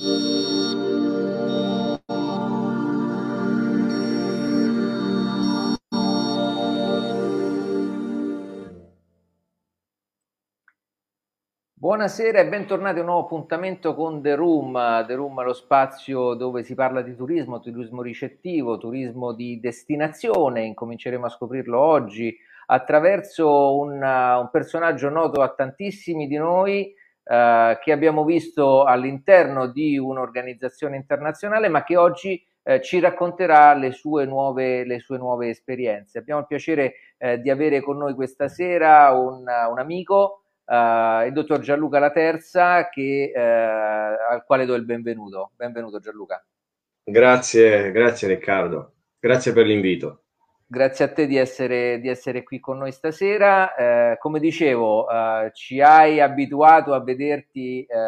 Buonasera e bentornati a un nuovo appuntamento con The Room. The Room è lo spazio dove si parla di turismo, turismo ricettivo, turismo di destinazione. Incominceremo a scoprirlo oggi attraverso un, un personaggio noto a tantissimi di noi eh, che abbiamo visto all'interno di un'organizzazione internazionale ma che oggi eh, ci racconterà le sue, nuove, le sue nuove esperienze. Abbiamo il piacere eh, di avere con noi questa sera un, un amico uh, il dottor Gianluca Laterza, che, uh, al quale do il benvenuto. Benvenuto Gianluca. Grazie, grazie Riccardo, grazie per l'invito. Grazie a te di essere, di essere qui con noi stasera. Eh, come dicevo, eh, ci hai abituato a vederti eh,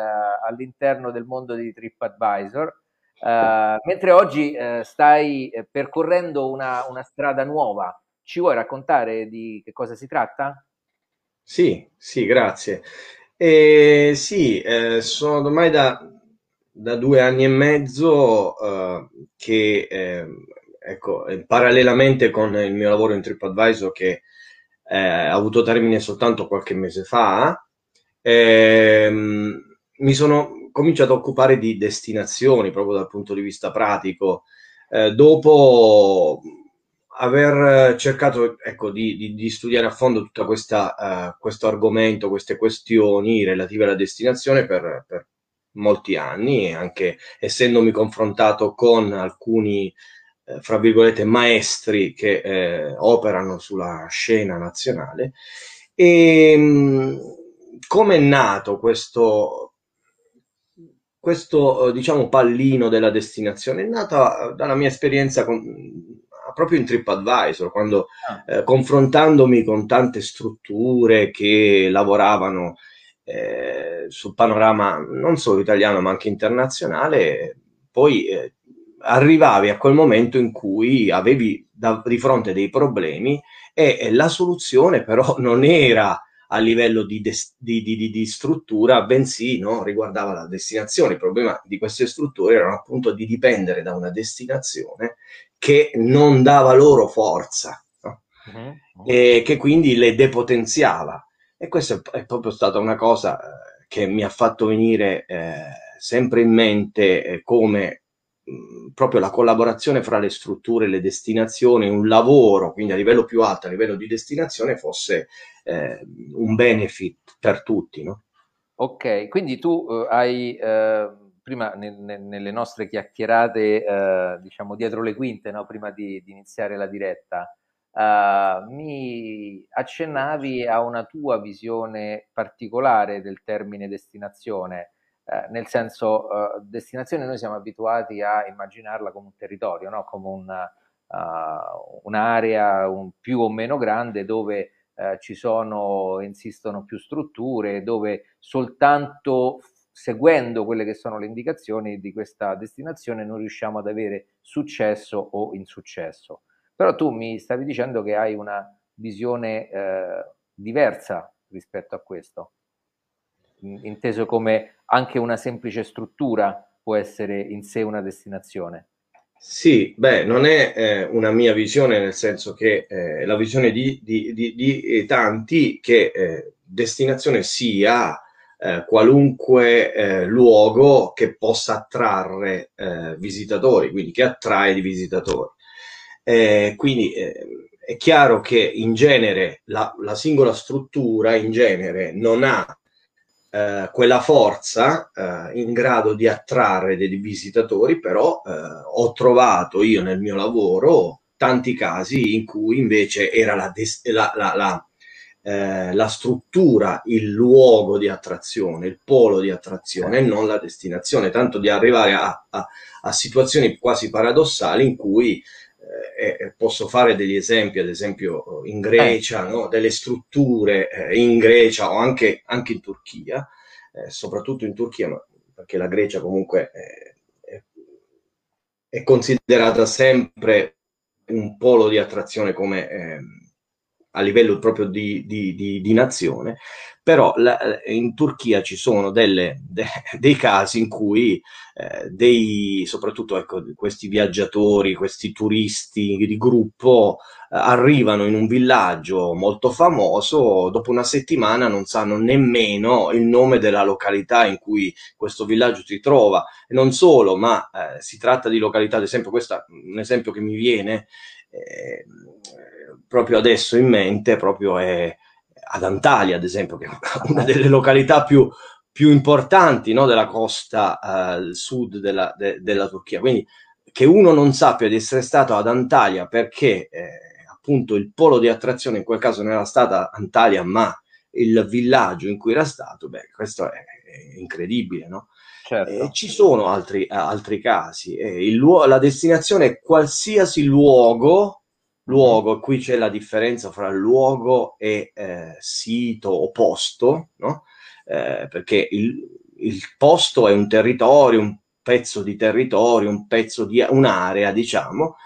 all'interno del mondo di TripAdvisor, eh, mentre oggi eh, stai percorrendo una, una strada nuova. Ci vuoi raccontare di che cosa si tratta? Sì, sì, grazie. Eh, sì, eh, sono ormai da, da due anni e mezzo eh, che, eh, ecco, eh, parallelamente con il mio lavoro in TripAdvisor che eh, ha avuto termine soltanto qualche mese fa, ehm, mi sono cominciato a occupare di destinazioni proprio dal punto di vista pratico. dopo aver cercato ecco, di, di, di, studiare a fondo tutto uh, questo argomento, queste questioni relative alla destinazione per, per, molti anni, anche essendomi confrontato con alcuni, eh, fra virgolette, maestri che eh, operano sulla scena nazionale. E ehm, come è nato questo, questo diciamo, pallino della destinazione? È nata dalla mia esperienza con, proprio in TripAdvisor, quando ah. eh, confrontandomi con tante strutture che lavoravano eh, sul panorama non solo italiano ma anche internazionale, poi eh, arrivavi a quel momento in cui avevi da, di fronte dei problemi e, e la soluzione però non era a livello di, des- di, di, di struttura, bensì no, riguardava la destinazione. Il problema di queste strutture era appunto di dipendere da una destinazione che non dava loro forza no? uh-huh. e che quindi le depotenziava. E questa è proprio stata una cosa eh, che mi ha fatto venire eh, sempre in mente eh, come proprio la collaborazione fra le strutture e le destinazioni, un lavoro, quindi a livello più alto, a livello di destinazione, fosse eh, un benefit per tutti. No? Ok, quindi tu uh, hai uh prima ne, ne, nelle nostre chiacchierate, eh, diciamo dietro le quinte, no? prima di, di, iniziare la diretta, eh, mi accennavi a una tua visione particolare del termine destinazione. Eh, nel senso, eh, destinazione noi siamo abituati a immaginarla come un territorio, no? come una, uh, un'area un più o meno grande dove uh, ci sono, insistono più strutture, dove soltanto seguendo quelle che sono le indicazioni di questa destinazione non riusciamo ad avere successo o insuccesso. Però tu mi stavi dicendo che hai una visione eh, diversa rispetto a questo, inteso come anche una semplice struttura può essere in sé una destinazione. Sì, beh, non è eh, una mia visione, nel senso che eh, la visione di, di, di, di tanti che eh, destinazione sia eh, qualunque eh, luogo che possa attrarre eh, visitatori, quindi che attrae i visitatori. Eh, quindi eh, è chiaro che in genere la, la, singola struttura in genere non ha eh, quella forza in grado di attrarre dei visitatori, però ho trovato io nel mio lavoro tanti casi in cui invece era la, la, la eh, la struttura, il luogo di attrazione, il polo di attrazione e non la destinazione, tanto di arrivare a, a, a situazioni quasi paradossali in cui eh, posso fare degli esempi, ad esempio in Grecia, no? delle strutture eh, in Grecia o anche, anche in Turchia, eh, soprattutto in Turchia, ma perché la Grecia comunque è, è considerata sempre un polo di attrazione come ehm, a livello proprio di, di, di, di nazione, però la, in Turchia ci sono delle, de, dei casi in cui eh, dei, soprattutto ecco, questi viaggiatori, questi turisti di gruppo eh, arrivano in un villaggio molto famoso, dopo una settimana non sanno nemmeno il nome della località in cui questo villaggio si trova. E non solo, ma eh, si tratta di località, ad esempio, questo è un esempio che mi viene eh, proprio adesso in mente, proprio è ad Antalya, ad esempio, che è una delle località più, più importanti no, della costa uh, sud della, de, della, Turchia. Quindi che uno non sappia di essere stato ad Antalya perché eh, appunto il polo di attrazione in quel caso non era stata Antalya, ma il villaggio in cui era stato, beh, questo è, è incredibile, no? Certo. Eh, ci sono altri, altri casi. Eh, luogo, la destinazione è qualsiasi luogo luogo, qui c'è la differenza fra luogo e eh, sito o posto, no? eh, perché il, il, posto è un territorio, un pezzo di territorio, un pezzo di un'area, diciamo,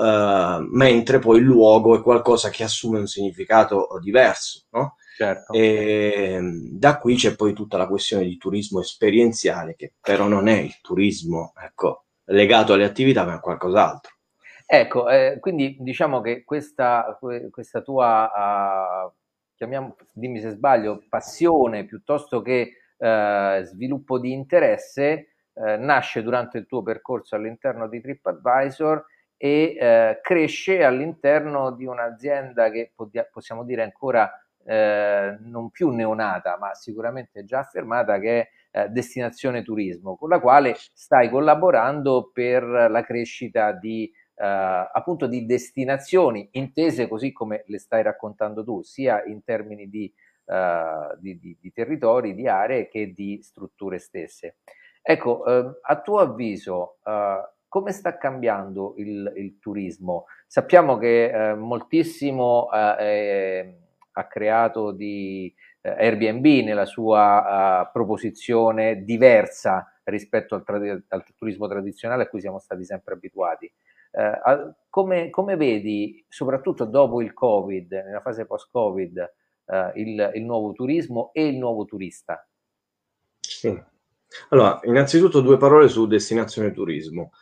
eh, mentre poi il luogo è qualcosa che assume un significato diverso, no? Certo. E, da qui c'è poi tutta la questione di turismo esperienziale, che però non è il turismo ecco, legato alle attività, ma è qualcos'altro. Ecco, eh, quindi diciamo che questa, questa tua, uh, chiamiamo, dimmi se sbaglio, passione piuttosto che uh, sviluppo di interesse uh, nasce durante il tuo percorso all'interno di TripAdvisor e cresce all'interno di un'azienda che possiamo dire ancora non più neonata, ma sicuramente già affermata, che è Destinazione Turismo, con la quale stai collaborando per la crescita di eh, appunto di destinazioni intese così come le stai raccontando tu, sia in termini di, uh, di, di, di territori, di aree che di strutture stesse. Ecco, eh, a tuo avviso, uh, come sta cambiando il, il turismo? Sappiamo che eh, moltissimo eh, ha creato di eh, Airbnb nella sua proposizione diversa rispetto al, tra- al turismo tradizionale a cui siamo stati sempre abituati. Eh, come, come, vedi, soprattutto dopo il Covid, nella fase post-Covid, eh, il, il, nuovo turismo e il nuovo turista? Sì. Allora, innanzitutto due parole su destinazione turismo.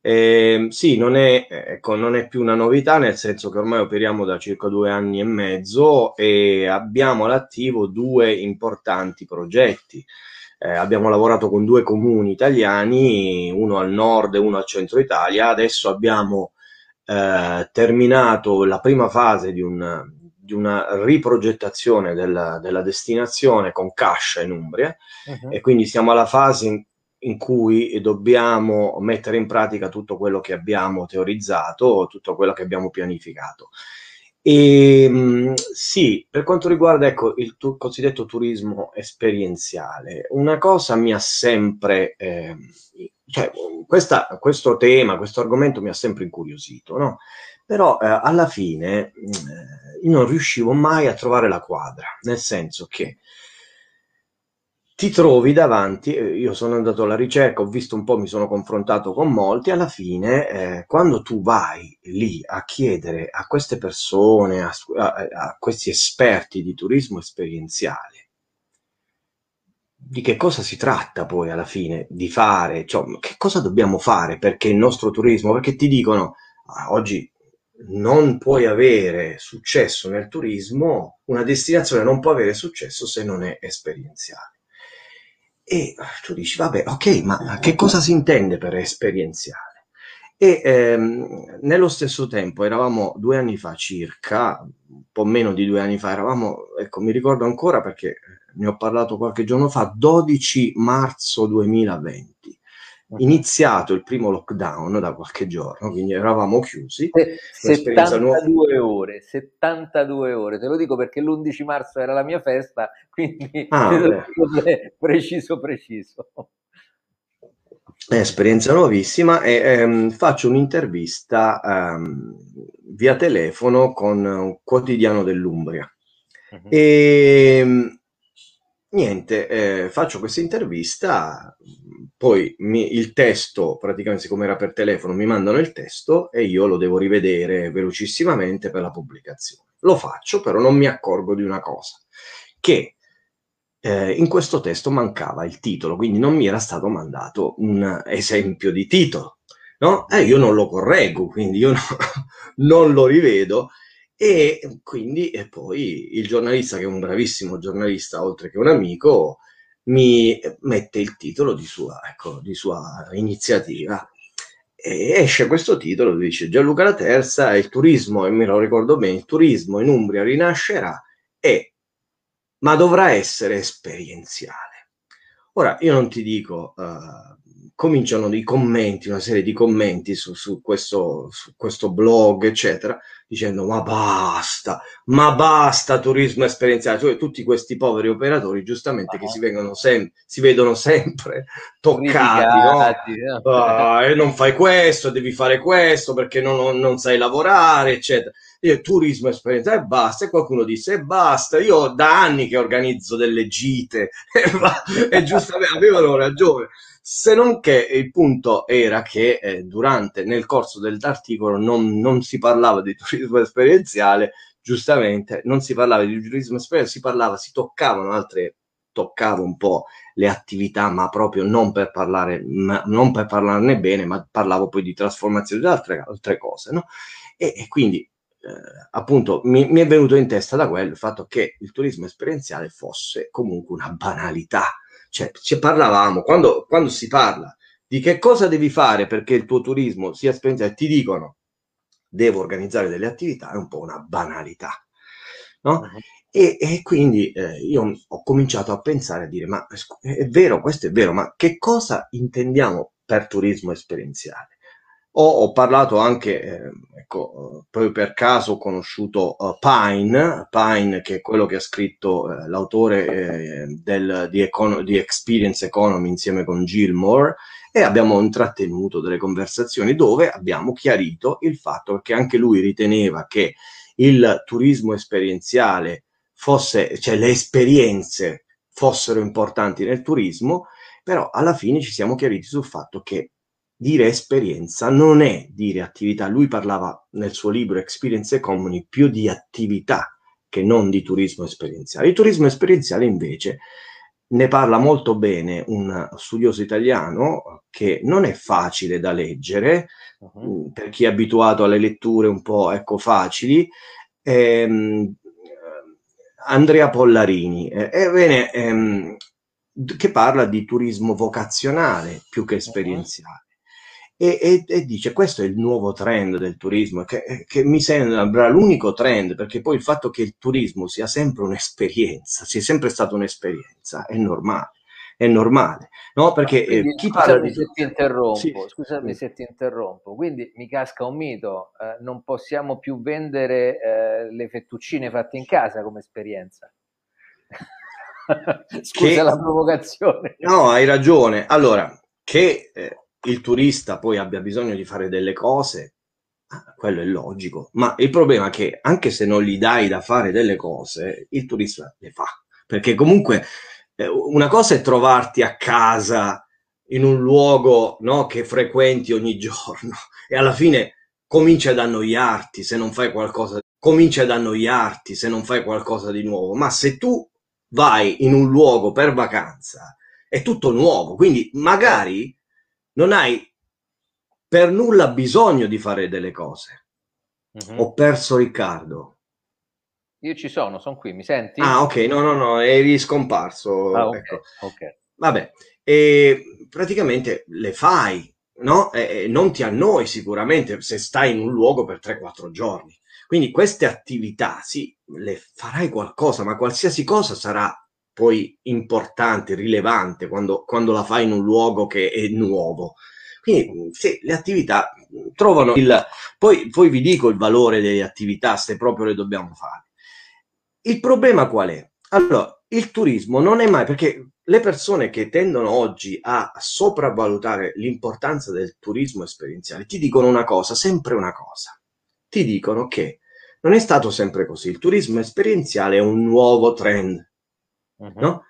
Eh, sì, non è, ecco, non è più una novità, nel senso che ormai operiamo da circa due anni e mezzo e abbiamo all'attivo due importanti progetti. Eh, abbiamo lavorato con due comuni italiani, uno al nord e uno al centro Italia. Adesso abbiamo eh, terminato la prima fase di, un, di una riprogettazione della, della, destinazione con Cascia in Umbria uh-huh. e quindi siamo alla fase in, in cui dobbiamo mettere in pratica tutto quello che abbiamo teorizzato, tutto quello che abbiamo pianificato. E, ehm, sì, per quanto riguarda ecco, il tu- cosiddetto turismo esperienziale, una cosa mi ha sempre, eh, cioè, questa, questo tema, questo argomento mi ha sempre incuriosito, no? Però eh, alla fine eh, io non riuscivo mai a trovare la quadra, nel senso che ti trovi davanti, eh, io sono andato alla ricerca, ho visto un po', mi sono confrontato con molti, alla fine eh, quando tu vai lì a chiedere a queste persone, a, a, a questi esperti di turismo esperienziale, di che cosa si tratta poi alla fine di fare, cioè, che cosa dobbiamo fare perché il nostro turismo, perché ti dicono ah, oggi non puoi avere successo nel turismo, una destinazione non può avere successo se non è esperienziale. E tu dici, vabbè, ok, ma che cosa si intende per esperienziale? E ehm, nello stesso tempo, eravamo due anni fa circa, un po' meno di due anni fa, eravamo, ecco, mi ricordo ancora perché ne ho parlato qualche giorno fa, 12 marzo 2020 iniziato il primo lockdown da qualche giorno, quindi eravamo chiusi. 72 ore, 72 ore, te lo dico perché l'11 marzo era la mia festa, quindi ah, preciso preciso. È esperienza nuovissima e ehm, faccio un'intervista ehm, via telefono con un quotidiano dell'Umbria. Uh-huh. E ehm, niente, eh, faccio questa intervista, poi mi, il testo, praticamente siccome era per telefono, mi mandano il testo e io lo devo rivedere velocissimamente per la pubblicazione. Lo faccio, però non mi accorgo di una cosa, che eh, in questo testo mancava il titolo, quindi non mi era stato mandato un esempio di titolo, no? E io non lo correggo, quindi io no, non lo rivedo e quindi e poi il giornalista, che è un bravissimo giornalista, oltre che un amico, mi mette il titolo di sua, ecco, di sua iniziativa. E esce questo titolo, dice Gianluca la Terza, il turismo, e me lo ricordo bene, il turismo in Umbria rinascerà, e, ma dovrà essere esperienziale. Ora, io non ti dico, uh, cominciano dei commenti, una serie di commenti su, su, questo, su questo blog, eccetera, dicendo ma basta, ma basta turismo esperienziale, cioè tutti questi poveri operatori giustamente che si, sem- si vedono sempre toccati, no? Uh, e non fai questo, devi fare questo perché non, non sai lavorare, eccetera. Io, turismo esperienziale e basta, e qualcuno disse basta, io da anni che organizzo delle gite. E giustamente avevano ragione. Se non che il punto era che eh, durante, nel corso dell'articolo non, non si parlava di turismo esperienziale, giustamente, non si parlava di turismo esperienziale, si parlava, si toccavano altre, toccava un po' le attività, ma proprio non per parlare, ma, non per parlarne bene, ma parlavo poi di trasformazione di altre, altre cose, no? E, e quindi eh, appunto mi, mi, è venuto in testa da quello il fatto che il turismo esperienziale fosse comunque una banalità, cioè, ci parlavamo, quando, quando si parla di che cosa devi fare perché il tuo turismo sia esperienziale, ti dicono devo organizzare delle attività, è un po' una banalità. No? Uh-huh. E, e, quindi eh, io ho cominciato a pensare, a dire, ma è vero, questo è vero, ma che cosa intendiamo per turismo esperienziale? Ho, ho parlato anche, eh, ecco, proprio per caso ho conosciuto uh, Pine, Pine che è quello che ha scritto eh, l'autore eh, del, di, Econo- di, Experience Economy insieme con Gilmore e abbiamo intrattenuto delle conversazioni dove abbiamo chiarito il fatto che anche lui riteneva che il turismo esperienziale fosse, cioè le esperienze fossero importanti nel turismo, però alla fine ci siamo chiariti sul fatto che dire esperienza non è dire attività. Lui parlava nel suo libro Experience Economy più di attività che non di turismo esperienziale. Il turismo esperienziale invece ne parla molto bene un studioso italiano che non è facile da leggere uh-huh. per chi è abituato alle letture un po' ecco, facili. Ehm, Andrea Pollarini, ebbene, ehm, che parla di turismo vocazionale più che esperienziale. E, e, e, dice questo è il nuovo trend del turismo, che, che, mi sembra l'unico trend, perché poi il fatto che il turismo sia sempre un'esperienza, sia sempre stata un'esperienza, è normale. È normale, no? Perché eh, chi parla di... se ti interrompo, sì. scusami se ti interrompo, quindi mi casca un mito, eh, non possiamo più vendere eh, le fettuccine fatte in casa come esperienza. Scusa che... la provocazione. No, hai ragione. Allora, che eh, il turista poi abbia bisogno di fare delle cose, ah, quello è logico, ma il problema è che anche se non gli dai da fare delle cose, il turista le fa, perché comunque eh, una cosa è trovarti a casa in un luogo no, che frequenti ogni giorno e alla fine cominci ad annoiarti se non fai qualcosa, cominci ad annoiarti se non fai qualcosa di nuovo, ma se tu vai in un luogo per vacanza è tutto nuovo, quindi magari non hai per nulla bisogno di fare delle cose. Mm-hmm. Ho perso Riccardo. Io ci sono, sono qui, mi senti? Ah, ok, no, no, no, eri scomparso. Ah, okay, ecco. okay. Vabbè, e praticamente le fai, no? E non ti annoi sicuramente se stai in un luogo per 3-4 giorni. Quindi queste attività, sì, le farai qualcosa, ma qualsiasi cosa sarà poi importante, rilevante quando, quando la fai in un luogo che è nuovo. Quindi sì, le attività trovano il... Poi, poi vi dico il valore delle attività se proprio le dobbiamo fare. Il problema qual è? Allora, il turismo non è mai perché le persone che tendono oggi a sopravvalutare l'importanza del turismo esperienziale ti dicono una cosa, sempre una cosa. Ti dicono che non è stato sempre così. Il turismo esperienziale è un nuovo trend. Uh-huh. No?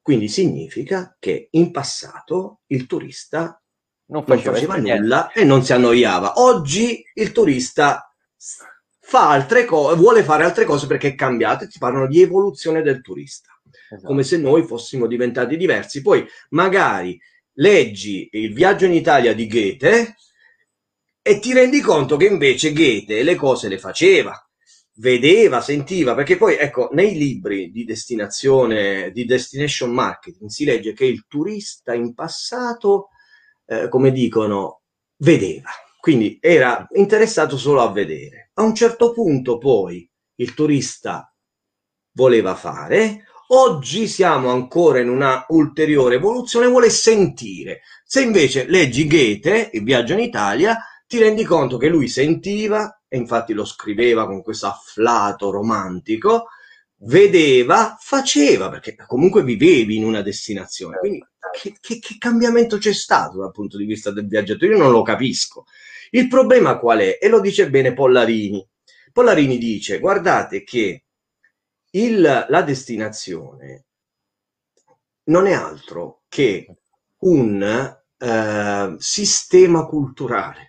Quindi significa che in passato il turista non faceva, non faceva nulla e non si annoiava. Oggi il turista fa altre cose, vuole fare altre cose perché è cambiato e ti parlano di evoluzione del turista. Esatto. Come se noi fossimo diventati diversi. Poi magari leggi il viaggio in Italia di Goethe e ti rendi conto che invece Goethe le cose le faceva, vedeva, sentiva, perché poi ecco, nei libri di destinazione, di destination marketing si legge che il turista in passato, eh, come dicono, vedeva, quindi era interessato solo a vedere. A un certo punto poi il turista voleva fare, oggi siamo ancora in una ulteriore evoluzione, vuole sentire. Se invece leggi Goethe, Il viaggio in Italia, ti rendi conto che lui sentiva e infatti lo scriveva con questo afflato romantico, vedeva, faceva, perché comunque vivevi in una destinazione. Quindi che, che, che, cambiamento c'è stato dal punto di vista del viaggiatore? Io non lo capisco. Il problema qual è? E lo dice bene Pollarini. Pollarini dice, guardate che il, la destinazione non è altro che un eh, sistema culturale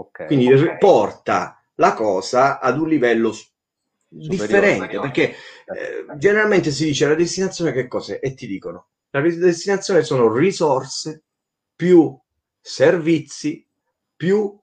Okay, Quindi okay. porta la cosa ad un livello Superiore, differente, no? perché eh, generalmente si dice la destinazione che cos'è? E ti dicono, la destinazione sono risorse più servizi più,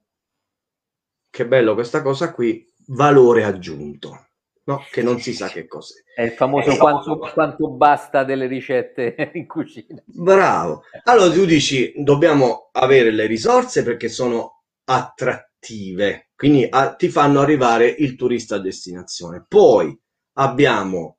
che bello questa cosa qui, valore aggiunto. No, che non si sa che cos'è. È il famoso eh, quanto, quanto, basta delle ricette in cucina. Bravo. Allora tu dici, dobbiamo avere le risorse perché sono attrattive, quindi a, ti fanno arrivare il turista a destinazione. Poi abbiamo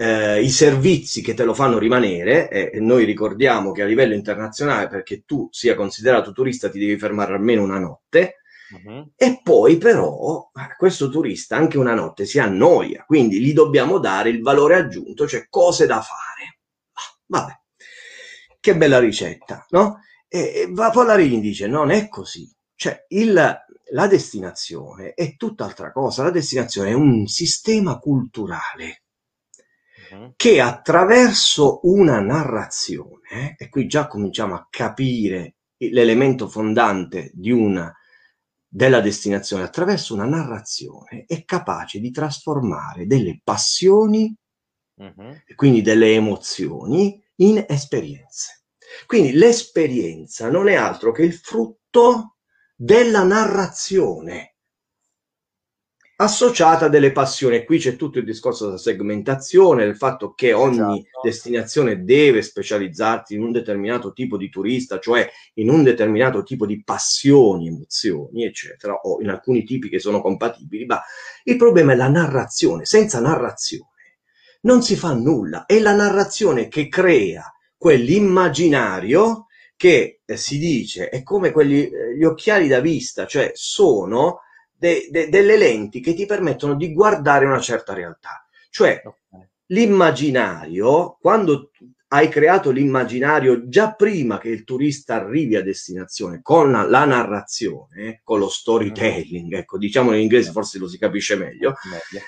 eh, i servizi che te lo fanno rimanere e, e noi ricordiamo che a livello internazionale perché tu sia considerato turista ti devi fermare almeno una notte uh-huh. e poi però questo turista anche una notte si annoia, quindi gli dobbiamo dare il valore aggiunto, cioè cose da fare. Ah, vabbè, che bella ricetta, no? E, e Polarini dice non è così, cioè, il, la destinazione è tutt'altra cosa. La destinazione è un sistema culturale uh-huh. che attraverso una narrazione, e qui già cominciamo a capire l'elemento fondante di una, della destinazione, attraverso una narrazione è capace di trasformare delle passioni uh-huh. e quindi delle emozioni in esperienze. Quindi l'esperienza non è altro che il frutto della narrazione associata a delle passioni. Qui c'è tutto il discorso della segmentazione, del fatto che ogni esatto. destinazione deve specializzarsi in un determinato tipo di turista, cioè in un determinato tipo di passioni, emozioni, eccetera, o in alcuni tipi che sono compatibili, ma il problema è la narrazione. Senza narrazione non si fa nulla. È la narrazione che crea quell'immaginario che eh, si dice è come quelli, eh, gli occhiali da vista, cioè sono de, de, delle lenti che ti permettono di guardare una certa realtà. Cioè okay. l'immaginario, quando hai creato l'immaginario già prima che il turista arrivi a destinazione con la, la narrazione, con lo storytelling, ecco, diciamo in inglese forse lo si capisce meglio,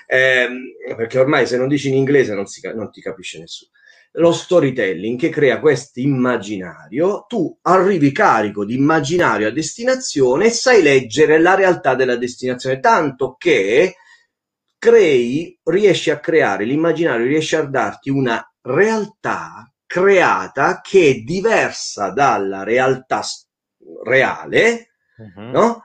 ehm, perché ormai se non dici in inglese non, si, non ti capisce nessuno lo storytelling che crea questo immaginario, tu arrivi carico di immaginario a destinazione e sai leggere la realtà della destinazione, tanto che crei, riesci a creare l'immaginario, riesci a darti una realtà creata che è diversa dalla realtà reale, uh-huh. no?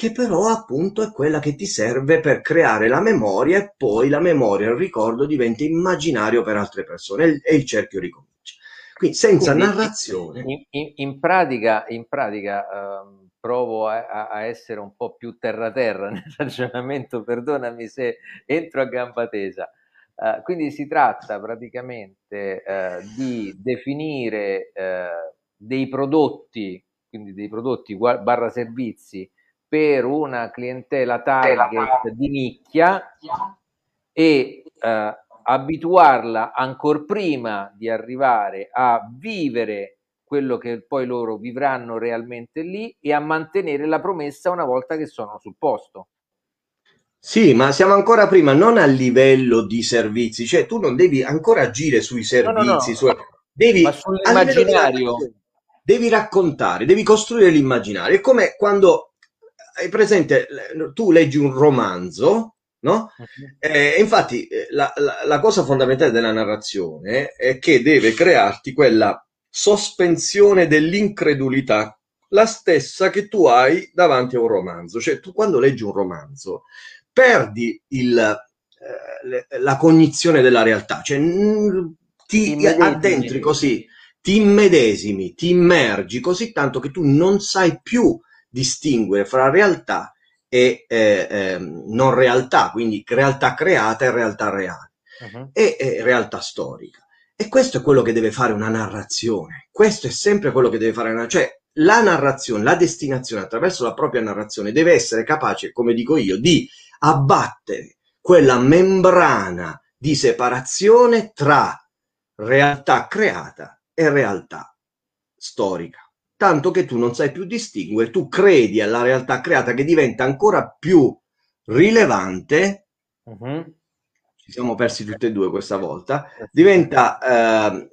Che però appunto è quella che ti serve per creare la memoria e poi la memoria, il ricordo diventa immaginario per altre persone e il cerchio ricomincia. Quindi senza Quindi, narrazione. In, in, in, pratica, in pratica uh, provo a, a, essere un po' più terra-terra nel ragionamento, perdonami se entro a gamba tesa. Uh, quindi si tratta praticamente uh, di definire dei prodotti, quindi dei prodotti barra servizi, per una clientela target di nicchia e eh, abituarla ancora prima di arrivare a vivere quello che poi loro vivranno realmente lì e a mantenere la promessa una volta che sono sul posto. Sì, ma siamo ancora prima, non a livello di servizi, cioè tu non devi ancora agire sui servizi, no, no, no. Su, devi ma sull'immaginario. Devi raccontare, devi costruire l'immaginario. È come quando hai presente, tu leggi un romanzo, no? Eh, infatti eh, la, la, la, cosa fondamentale della narrazione è che deve crearti quella sospensione dell'incredulità, la stessa che tu hai davanti a un romanzo. Cioè tu quando leggi un romanzo perdi il, eh, la cognizione della realtà, cioè ti addentri così, ti immedesimi, ti immergi così tanto che tu non sai più distinguere fra realtà e eh, eh, non realtà, quindi realtà creata e realtà reale uh-huh. e, e realtà storica. E questo è quello che deve fare una narrazione. Questo è sempre quello che deve fare una cioè la narrazione, la destinazione attraverso la propria narrazione deve essere capace, come dico io, di abbattere quella membrana di separazione tra realtà creata e realtà storica tanto che tu non sai più distinguere, tu credi alla realtà creata che diventa ancora più rilevante, uh-huh. ci siamo persi tutti e due questa volta, diventa eh,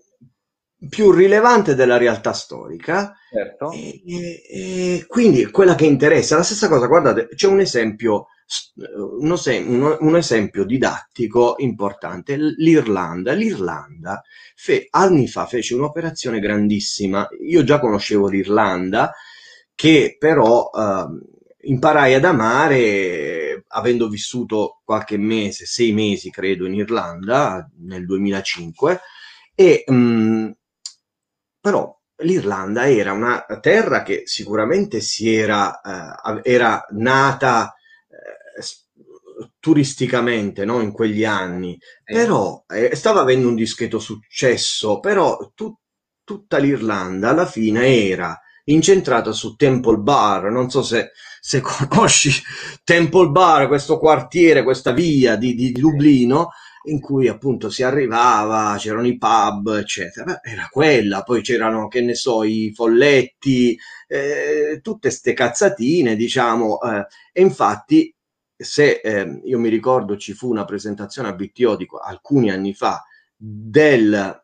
più rilevante della realtà storica certo. e, e, e, quindi quella che interessa. La stessa cosa, guardate, c'è un esempio un, un, esempio didattico importante, l'Irlanda. L'Irlanda fe, anni fa fece un'operazione grandissima. Io già conoscevo l'Irlanda, che però eh, imparai ad amare avendo vissuto qualche mese, sei mesi credo in Irlanda nel 2005 e mh, mm, però l'Irlanda era una terra che sicuramente si era, eh, era nata turisticamente no? in quegli anni, però eh, stava avendo un discreto successo, però tu, tutta l'Irlanda alla fine era incentrata su Temple Bar, non so se, se conosci Temple Bar, questo quartiere, questa via di, di Dublino, in cui appunto si arrivava, c'erano i pub, eccetera. Era quella, poi c'erano, che ne so, i folletti, eh, tutte ste cazzatine, diciamo, eh, e infatti se eh, io mi ricordo ci fu una presentazione a BTO di alcuni anni fa del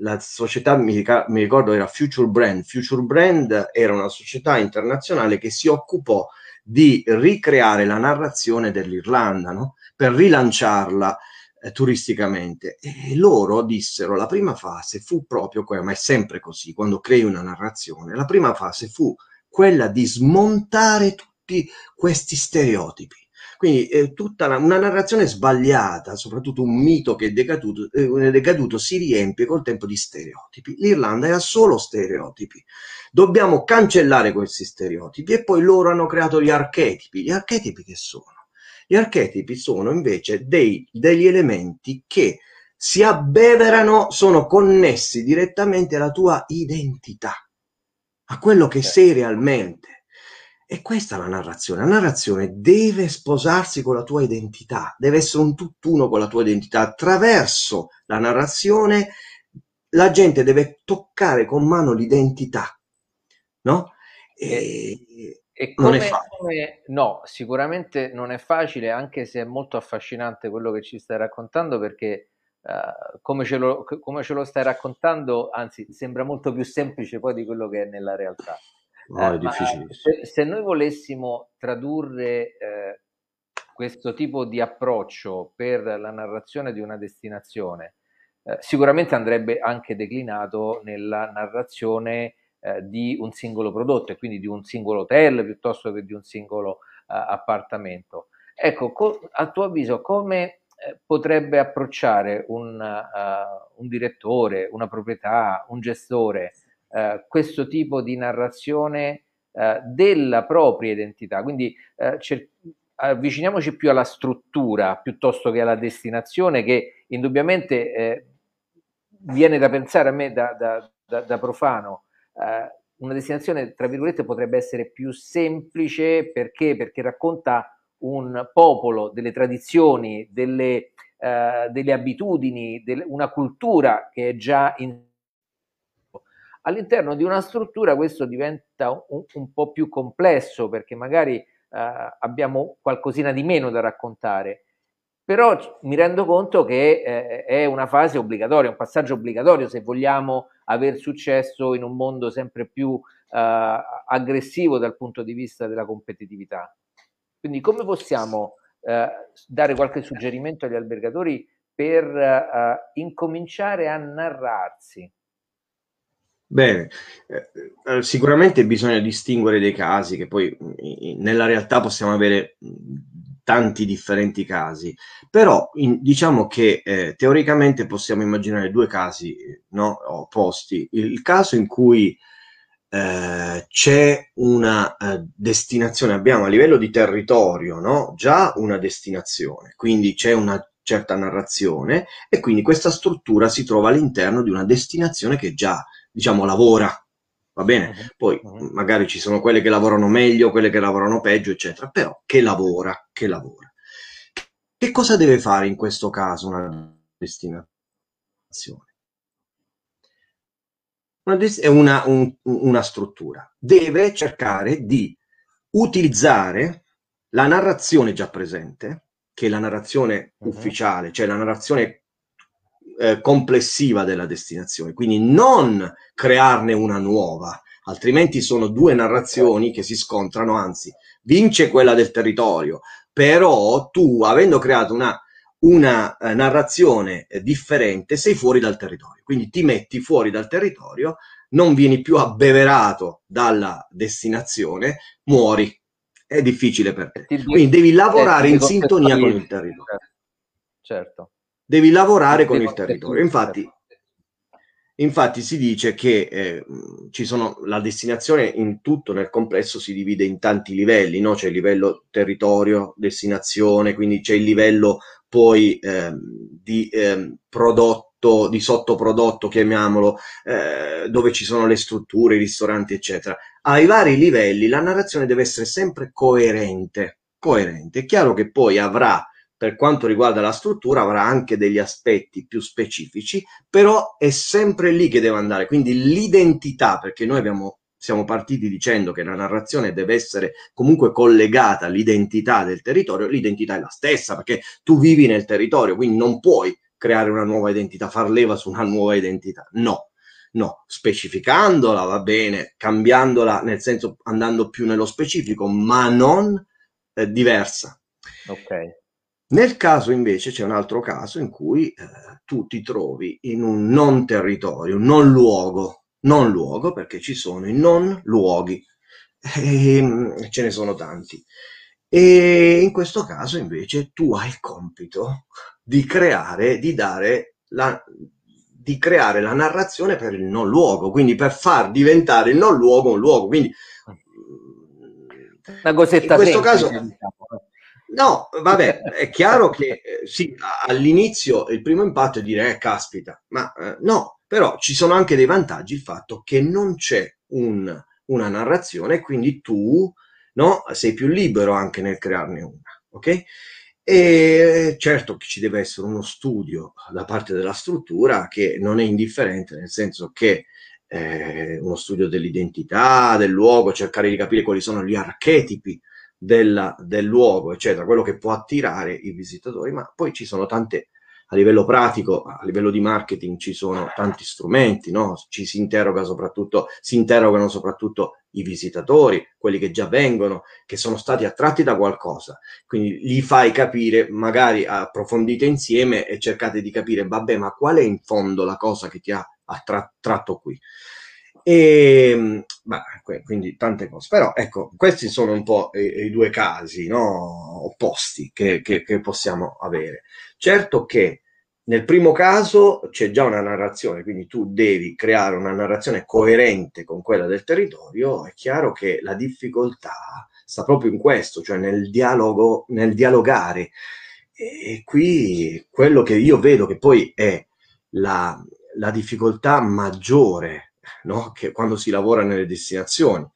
la società mi, mi ricordo era Future Brand Future Brand era una società internazionale che si occupò di ricreare la narrazione dell'Irlanda no? per rilanciarla eh, turisticamente e loro dissero la prima fase fu proprio quella ma è sempre così quando crei una narrazione la prima fase fu quella di smontare tutti questi stereotipi. Quindi eh, tutta la, una narrazione sbagliata, soprattutto un mito che è decaduto, eh, decaduto, si riempie col tempo di stereotipi. L'Irlanda era solo stereotipi. Dobbiamo cancellare questi stereotipi e poi loro hanno creato gli archetipi. Gli archetipi che sono? Gli archetipi sono invece dei, degli elementi che si abbeverano, sono connessi direttamente alla tua identità, a quello che sei realmente. E questa è la narrazione. La narrazione deve sposarsi con la tua identità, deve essere un tutt'uno con la tua identità. Attraverso la narrazione la gente deve toccare con mano l'identità, no? E, e come, come, no, sicuramente non è facile, anche se è molto affascinante quello che ci stai raccontando, perché uh, come, ce lo, come ce lo stai raccontando, anzi, sembra molto più semplice poi di quello che è nella realtà. No, è difficile. Se, se, noi volessimo tradurre eh, questo tipo di approccio per la narrazione di una destinazione, eh, sicuramente andrebbe anche declinato nella narrazione eh, di un singolo prodotto e quindi di un singolo hotel piuttosto che di un singolo eh, appartamento. Ecco, co- a tuo avviso come eh, potrebbe approcciare un, uh, un direttore, una proprietà, un gestore eh, questo tipo di narrazione eh, della propria identità. Quindi eh, cer- avviciniamoci più alla struttura piuttosto che alla destinazione che indubbiamente eh, viene da pensare a me da, da, da, da profano. Una destinazione, tra virgolette, potrebbe essere più semplice perché? Perché racconta un popolo, delle tradizioni, delle, eh, delle abitudini, del, una cultura che è già in All'interno di una struttura questo diventa un, un po' più complesso perché magari eh, abbiamo qualcosina di meno da raccontare, però mi rendo conto che eh, è una fase obbligatoria, un passaggio obbligatorio se vogliamo aver successo in un mondo sempre più eh, aggressivo dal punto di vista della competitività. Quindi come possiamo eh, dare qualche suggerimento agli albergatori per eh, incominciare a narrarsi? Bene, eh, eh, sicuramente bisogna distinguere dei casi che poi nella realtà possiamo avere tanti differenti casi, però in, diciamo che eh, teoricamente possiamo immaginare due casi no, opposti. Il, il, caso in cui eh, c'è una eh, destinazione, abbiamo a livello di territorio no, già una destinazione, quindi c'è una certa narrazione e quindi questa struttura si trova all'interno di una destinazione che già diciamo, lavora, va bene? Uh-huh. Poi uh-huh. magari ci sono quelle che lavorano meglio, quelle che lavorano peggio, eccetera, però che lavora, che lavora. Che cosa deve fare in questo caso una destinazione? Una dest- è una, un, una struttura. Deve cercare di utilizzare la narrazione già presente, che è la narrazione uh-huh. ufficiale, cioè la narrazione eh, complessiva della destinazione, quindi non crearne una nuova, altrimenti sono due narrazioni che si scontrano, anzi, vince quella del territorio, però tu, avendo creato una, una eh, narrazione eh, differente, sei fuori dal territorio, quindi ti metti fuori dal territorio, non vieni più abbeverato dalla destinazione, muori. È difficile per te. Quindi devi lavorare in sintonia con il territorio. Certo devi lavorare con il territorio. Infatti, infatti si dice che eh, ci sono, la destinazione in tutto, nel complesso, si divide in tanti livelli, no? c'è il livello territorio, destinazione, quindi c'è il livello poi eh, di eh, prodotto, di sottoprodotto, chiamiamolo, eh, dove ci sono le strutture, i ristoranti, eccetera. Ai vari livelli la narrazione deve essere sempre coerente. Coerente. È chiaro che poi avrà per quanto riguarda la struttura avrà anche degli aspetti più specifici, però è sempre lì che deve andare, quindi l'identità, perché noi abbiamo, siamo partiti dicendo che la narrazione deve essere comunque collegata all'identità del territorio, l'identità è la stessa, perché tu vivi nel territorio, quindi non puoi creare una nuova identità, far leva su una nuova identità, no. No, specificandola va bene, cambiandola nel senso andando più nello specifico, ma non eh, diversa. Ok. Nel caso invece c'è un altro caso in cui eh, tu ti trovi in un non territorio, un non luogo, non luogo perché ci sono i non luoghi e ehm, ce ne sono tanti. E in questo caso invece tu hai il compito di creare, di dare la, di creare la narrazione per il non luogo, quindi per far diventare il non luogo un luogo. Quindi una cosetta in questo caso diciamo. No, vabbè, è chiaro che eh, sì, all'inizio il primo impatto è dire, eh, caspita, ma eh, no, però ci sono anche dei vantaggi il fatto che non c'è un, una narrazione, quindi tu no, sei più libero anche nel crearne una, ok? E certo che ci deve essere uno studio da parte della struttura che non è indifferente, nel senso che eh, uno studio dell'identità, del luogo, cercare di capire quali sono gli archetipi della, del luogo, eccetera, quello che può attirare i visitatori, ma poi ci sono tante, a livello pratico, a livello di marketing ci sono tanti strumenti, no? Ci si interroga soprattutto, si interrogano soprattutto i visitatori, quelli che già vengono, che sono stati attratti da qualcosa. Quindi gli fai capire, magari approfondite insieme e cercate di capire, vabbè, ma qual è in fondo la cosa che ti ha attratto qui? E, ehm, beh, quindi tante cose. Però ecco, questi sono un po' i, i due casi no? opposti che, che, che, possiamo avere. Certo che nel primo caso c'è già una narrazione, quindi tu devi creare una narrazione coerente con quella del territorio. È chiaro che la difficoltà sta proprio in questo, cioè nel dialogo, nel dialogare. E qui quello che io vedo che poi è la, la difficoltà maggiore no? che quando si lavora nelle destinazioni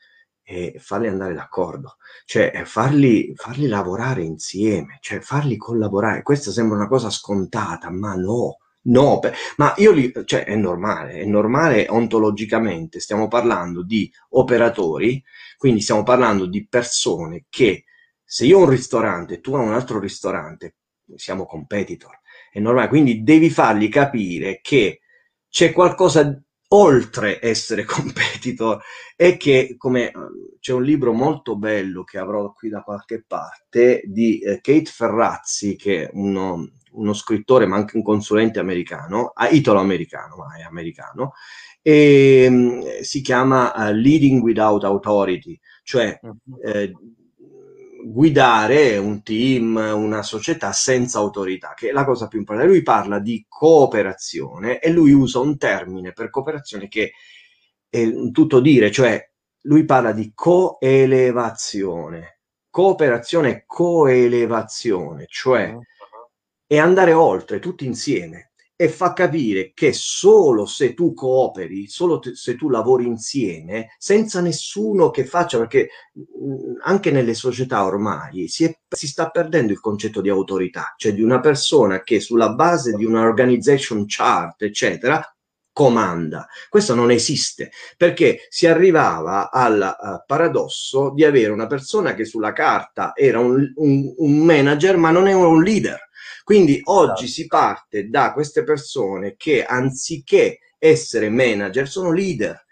e farli andare d'accordo, cioè farli, farli lavorare insieme, cioè farli collaborare. Questa sembra una cosa scontata, ma no, no, ma io li, cioè è normale, è normale ontologicamente, stiamo parlando di operatori, quindi stiamo parlando di persone che se io ho un ristorante e tu hai un altro ristorante, siamo competitor, è normale, quindi devi fargli capire che c'è qualcosa oltre essere competitor, è che come c'è un libro molto bello che avrò qui da qualche parte di eh, Kate Ferrazzi, che è uno, uno, scrittore ma anche un consulente americano, italo-americano, ma è americano, e mm, si chiama uh, Leading Without Authority, cioè eh, guidare un team, una società senza autorità, che è la cosa più importante. Lui parla di cooperazione e lui usa un termine per cooperazione che è tutto dire, cioè lui parla di coelevazione. Cooperazione e coelevazione, cioè è andare oltre tutti insieme e fa capire che solo se tu cooperi, solo te, se tu lavori insieme, senza nessuno che faccia, perché mh, anche nelle società ormai si, è, si, sta perdendo il concetto di autorità, cioè di una persona che sulla base di una organization chart, eccetera, comanda. Questo non esiste perché si arrivava al uh, paradosso di avere una persona che sulla carta era un, un, un manager ma non era un leader quindi oggi si parte da queste persone che anziché essere manager sono leader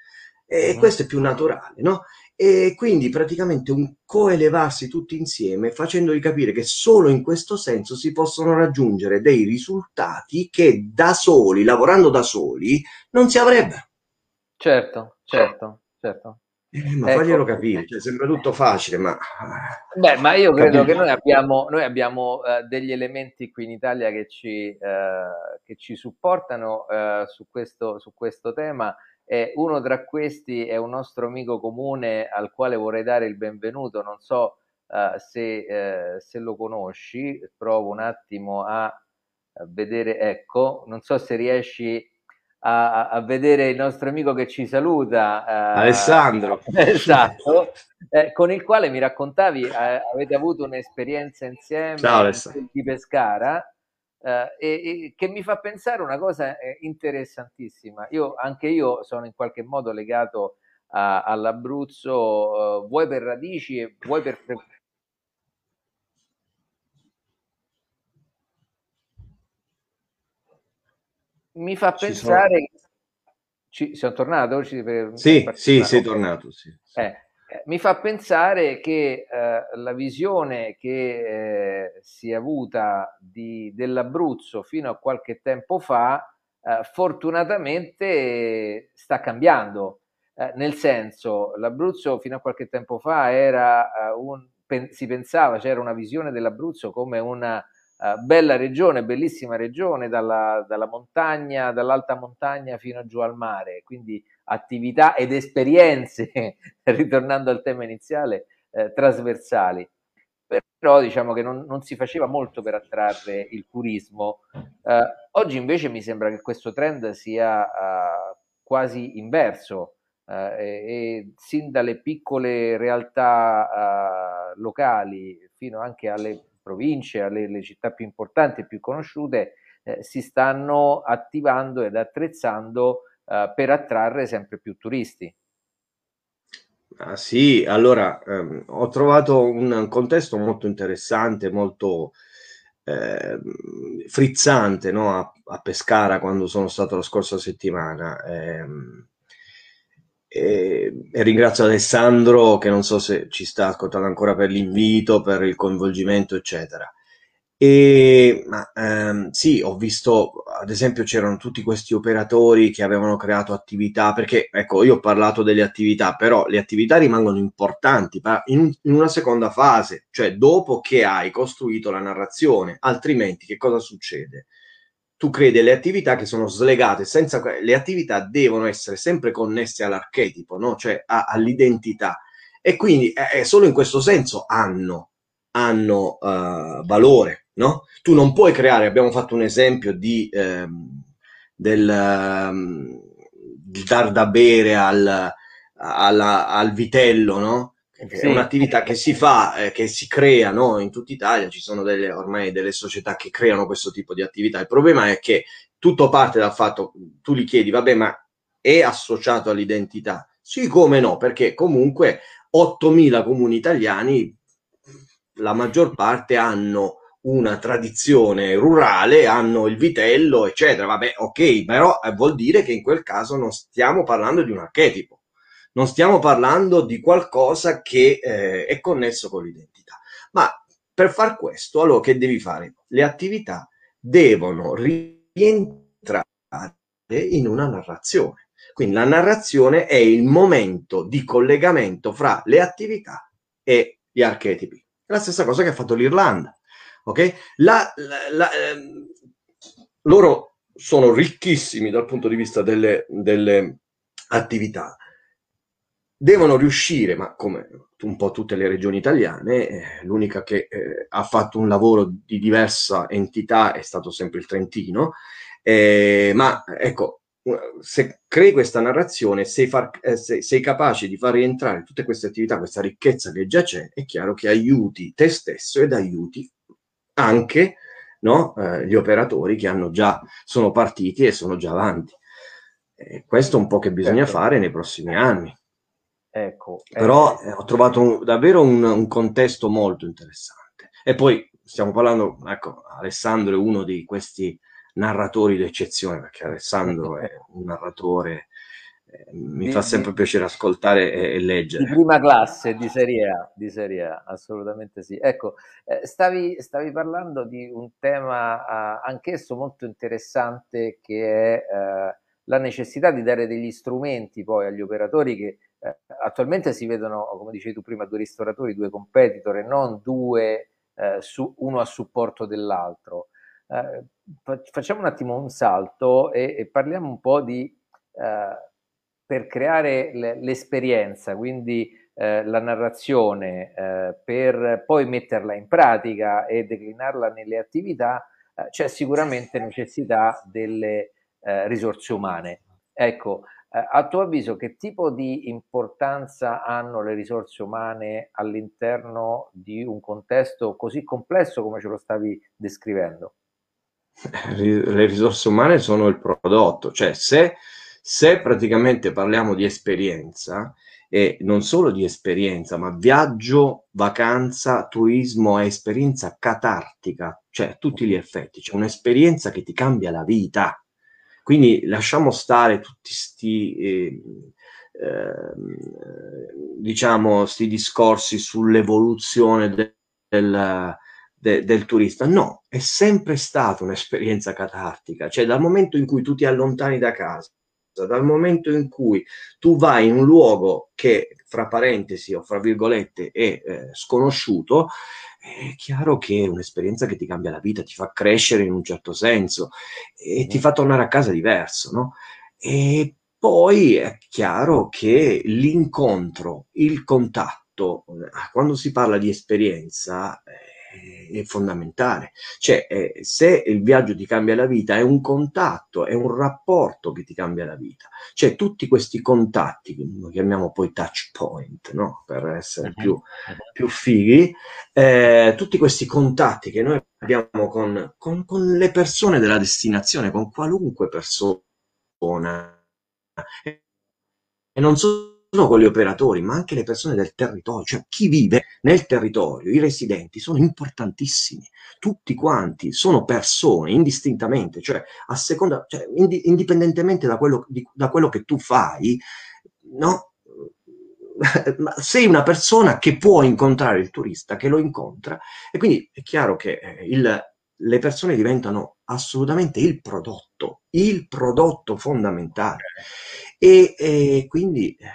e uh-huh. questo è più naturale, no? E quindi praticamente un coelevarsi tutti insieme facendogli capire che solo in questo senso si possono raggiungere dei risultati che da soli, lavorando da soli, non si avrebbero. Certo, certo, certo. Eh, ma ecco. faglielo capire, cioè, sembra tutto facile, ma... Beh, ma io credo Capito. che noi abbiamo, noi abbiamo uh, degli elementi qui in Italia che ci, uh, che ci supportano uh, su, questo, su questo tema e uno tra questi è un nostro amico comune al quale vorrei dare il benvenuto, non so se, se, lo conosci, provo un attimo a vedere, ecco, non so se riesci a, a, vedere il nostro amico che ci saluta. Eh, Alessandro. esatto, eh, con il quale mi raccontavi, eh, avete avuto un'esperienza insieme Ciao, di Pescara. Eh, e, e, che mi fa pensare una cosa eh, interessantissima. Io, anche io sono in qualche modo legato a, all'Abruzzo, uh, vuoi per radici, vuoi per mi fa ci pensare... Sono... Ci, siamo tornato? Ci, per, sì, per sì, sei tornato. Sì, sì. Eh, eh, mi fa pensare che eh, la visione che eh, si è avuta di, dell'Abruzzo fino a qualche tempo fa, eh, fortunatamente sta cambiando. Eh, nel senso, l'Abruzzo fino a qualche tempo fa era un, pen, si pensava, c'era una visione dell'Abruzzo come una Uh, bella regione, bellissima regione, dalla, dalla, montagna, dall'alta montagna fino giù al mare, quindi attività ed esperienze, ritornando al tema iniziale, eh, trasversali. Però diciamo che non, non, si faceva molto per attrarre il turismo. Uh, oggi invece mi sembra che questo trend sia uh, quasi inverso e, e, sin dalle piccole realtà locali fino anche alle province, alle città più importanti e più conosciute, eh, si stanno attivando ed attrezzando eh, per attrarre sempre più turisti. Ah, sì, allora ehm, ho trovato un contesto molto interessante, molto eh, frizzante no? a, a, Pescara quando sono stato la scorsa settimana. Eh, e, ringrazio Alessandro che non so se ci sta ascoltando ancora per l'invito, per il coinvolgimento, eccetera. E, ma ehm, sì, ho visto, ad esempio, c'erano tutti questi operatori che avevano creato attività, perché ecco, io ho parlato delle attività, però le attività rimangono importanti in, in una seconda fase, cioè dopo che hai costruito la narrazione, altrimenti che cosa succede? Tu crei delle attività che sono slegate, senza le attività devono essere sempre connesse all'archetipo, no? cioè a, all'identità. E quindi eh, solo in questo senso hanno, hanno uh, valore. No? Tu non puoi creare, abbiamo fatto un esempio di, ehm, del, um, dar da bere al, alla, al vitello, no? Sì. È un'attività che si fa, eh, che si crea no? in tutta Italia, ci sono delle, ormai delle società che creano questo tipo di attività. Il problema è che tutto parte dal fatto, tu gli chiedi, vabbè, ma è associato all'identità? Sì, come no, perché comunque 8.000 comuni italiani, la maggior parte hanno una tradizione rurale, hanno il vitello, eccetera. Vabbè, ok, però eh, vuol dire che in quel caso non stiamo parlando di un archetipo, non stiamo parlando di qualcosa che eh, è connesso con l'identità. Ma per far questo, allora che devi fare? Le attività devono rientrare in una narrazione. Quindi la narrazione è il momento di collegamento fra le attività e gli archetipi. La stessa cosa che ha fatto l'Irlanda. Okay? La, la, la, ehm, loro sono ricchissimi dal punto di vista delle, delle attività. Devono riuscire, ma come un po' tutte le regioni italiane, eh, l'unica che eh, ha fatto un lavoro di diversa entità è stato sempre il Trentino, eh, ma ecco, se crei questa narrazione, sei, far, eh, sei, sei, capace di far rientrare tutte queste attività, questa ricchezza che già c'è, è chiaro che aiuti te stesso ed aiuti anche no, eh, gli operatori che hanno già, sono partiti e sono già avanti. Eh, questo è un po' che bisogna certo. fare nei prossimi anni. Ecco, Però eh, ho trovato un, davvero un, un contesto molto interessante. E poi stiamo parlando, ecco, Alessandro è uno di questi narratori d'eccezione, perché Alessandro è un narratore, eh, mi di, fa sempre piacere ascoltare e, e, leggere. Di prima classe, di Serie A, di serie A assolutamente sì. Ecco, eh, stavi, stavi, parlando di un tema eh, anch'esso molto interessante che è eh, la necessità di dare degli strumenti poi agli operatori che eh, attualmente si vedono, come dicevi tu prima, due ristoratori, due competitor e non due, eh, su, uno a supporto dell'altro. Eh, facciamo un attimo un salto e, e parliamo un po' di eh, per creare l'esperienza, quindi eh, la narrazione, eh, per poi metterla in pratica e declinarla nelle attività, c'è sicuramente necessità delle risorse umane. Ecco, a tuo avviso che tipo di importanza hanno le risorse umane all'interno di un contesto così complesso come ce lo stavi descrivendo? le risorse umane sono il prodotto, cioè se, se praticamente parliamo di esperienza, e non solo di esperienza, ma viaggio, vacanza, turismo è esperienza catartica, cioè a tutti gli effetti, c'è un'esperienza che ti cambia la vita. Quindi lasciamo stare tutti questi eh, eh, diciamo, discorsi sull'evoluzione del, del de, del turista. No, è sempre stata un'esperienza catartica, cioè dal momento in cui tu ti allontani da casa, dal momento in cui tu vai in un luogo che, fra parentesi o fra virgolette, è eh, sconosciuto, è chiaro che è un'esperienza che ti cambia la vita, ti fa crescere in un certo senso e ti fa tornare a casa diverso, no? E poi è chiaro che l'incontro, il contatto, eh, quando si parla di esperienza, eh, è fondamentale. Cioè, eh, se il viaggio ti cambia la vita, è un contatto, è un rapporto che ti cambia la vita. Cioè, tutti questi contatti, che noi chiamiamo poi touch point, no? per essere uh-huh. più, più, fighi, eh, tutti questi contatti che noi abbiamo con, con, con le persone della destinazione, con qualunque persona, e non solo solo con gli operatori, ma anche le persone del territorio, cioè chi vive nel territorio, i residenti sono importantissimi, tutti quanti sono persone indistintamente, cioè a seconda, cioè, ind- indipendentemente da quello, di, da quello che tu fai, no? sei una persona che può incontrare il turista, che lo incontra, e quindi è chiaro che eh, il, le persone diventano assolutamente il prodotto, il prodotto fondamentale. E, e quindi eh,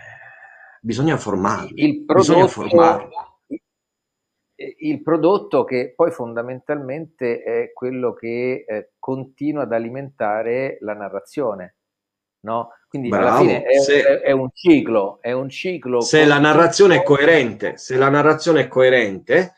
bisogna formarli. Il prodotto, formarli. il prodotto che poi fondamentalmente è quello che eh, continua ad alimentare la narrazione. No? Quindi Bravo, alla fine è, se, è, un ciclo, è un ciclo. Se la narrazione è coerente, se la narrazione è coerente,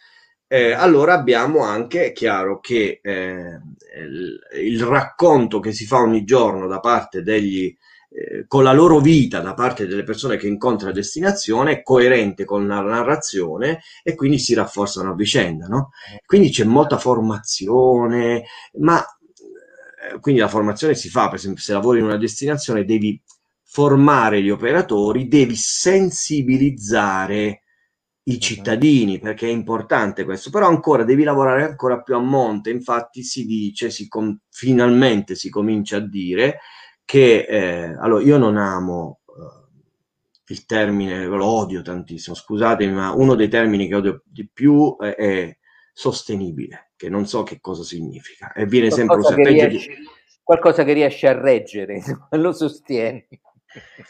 eh, allora abbiamo anche, è chiaro che eh, il, il, racconto che si fa ogni giorno da parte degli, eh, con la loro vita da parte delle persone che incontra a destinazione è coerente con la narrazione e quindi si rafforzano a vicenda. No? Quindi c'è molta formazione, ma eh, quindi la formazione si fa, per esempio, se lavori in una destinazione devi formare gli operatori, devi sensibilizzare i cittadini, perché è importante questo, però ancora devi lavorare ancora più a monte, infatti si dice, si com- finalmente si comincia a dire che, eh, allora io non amo eh, il termine, lo odio tantissimo, scusatemi, ma uno dei termini che odio di più è, è sostenibile, che non so che cosa significa, e viene qualcosa sempre usato di... Qualcosa che riesce a reggere, lo sostieni.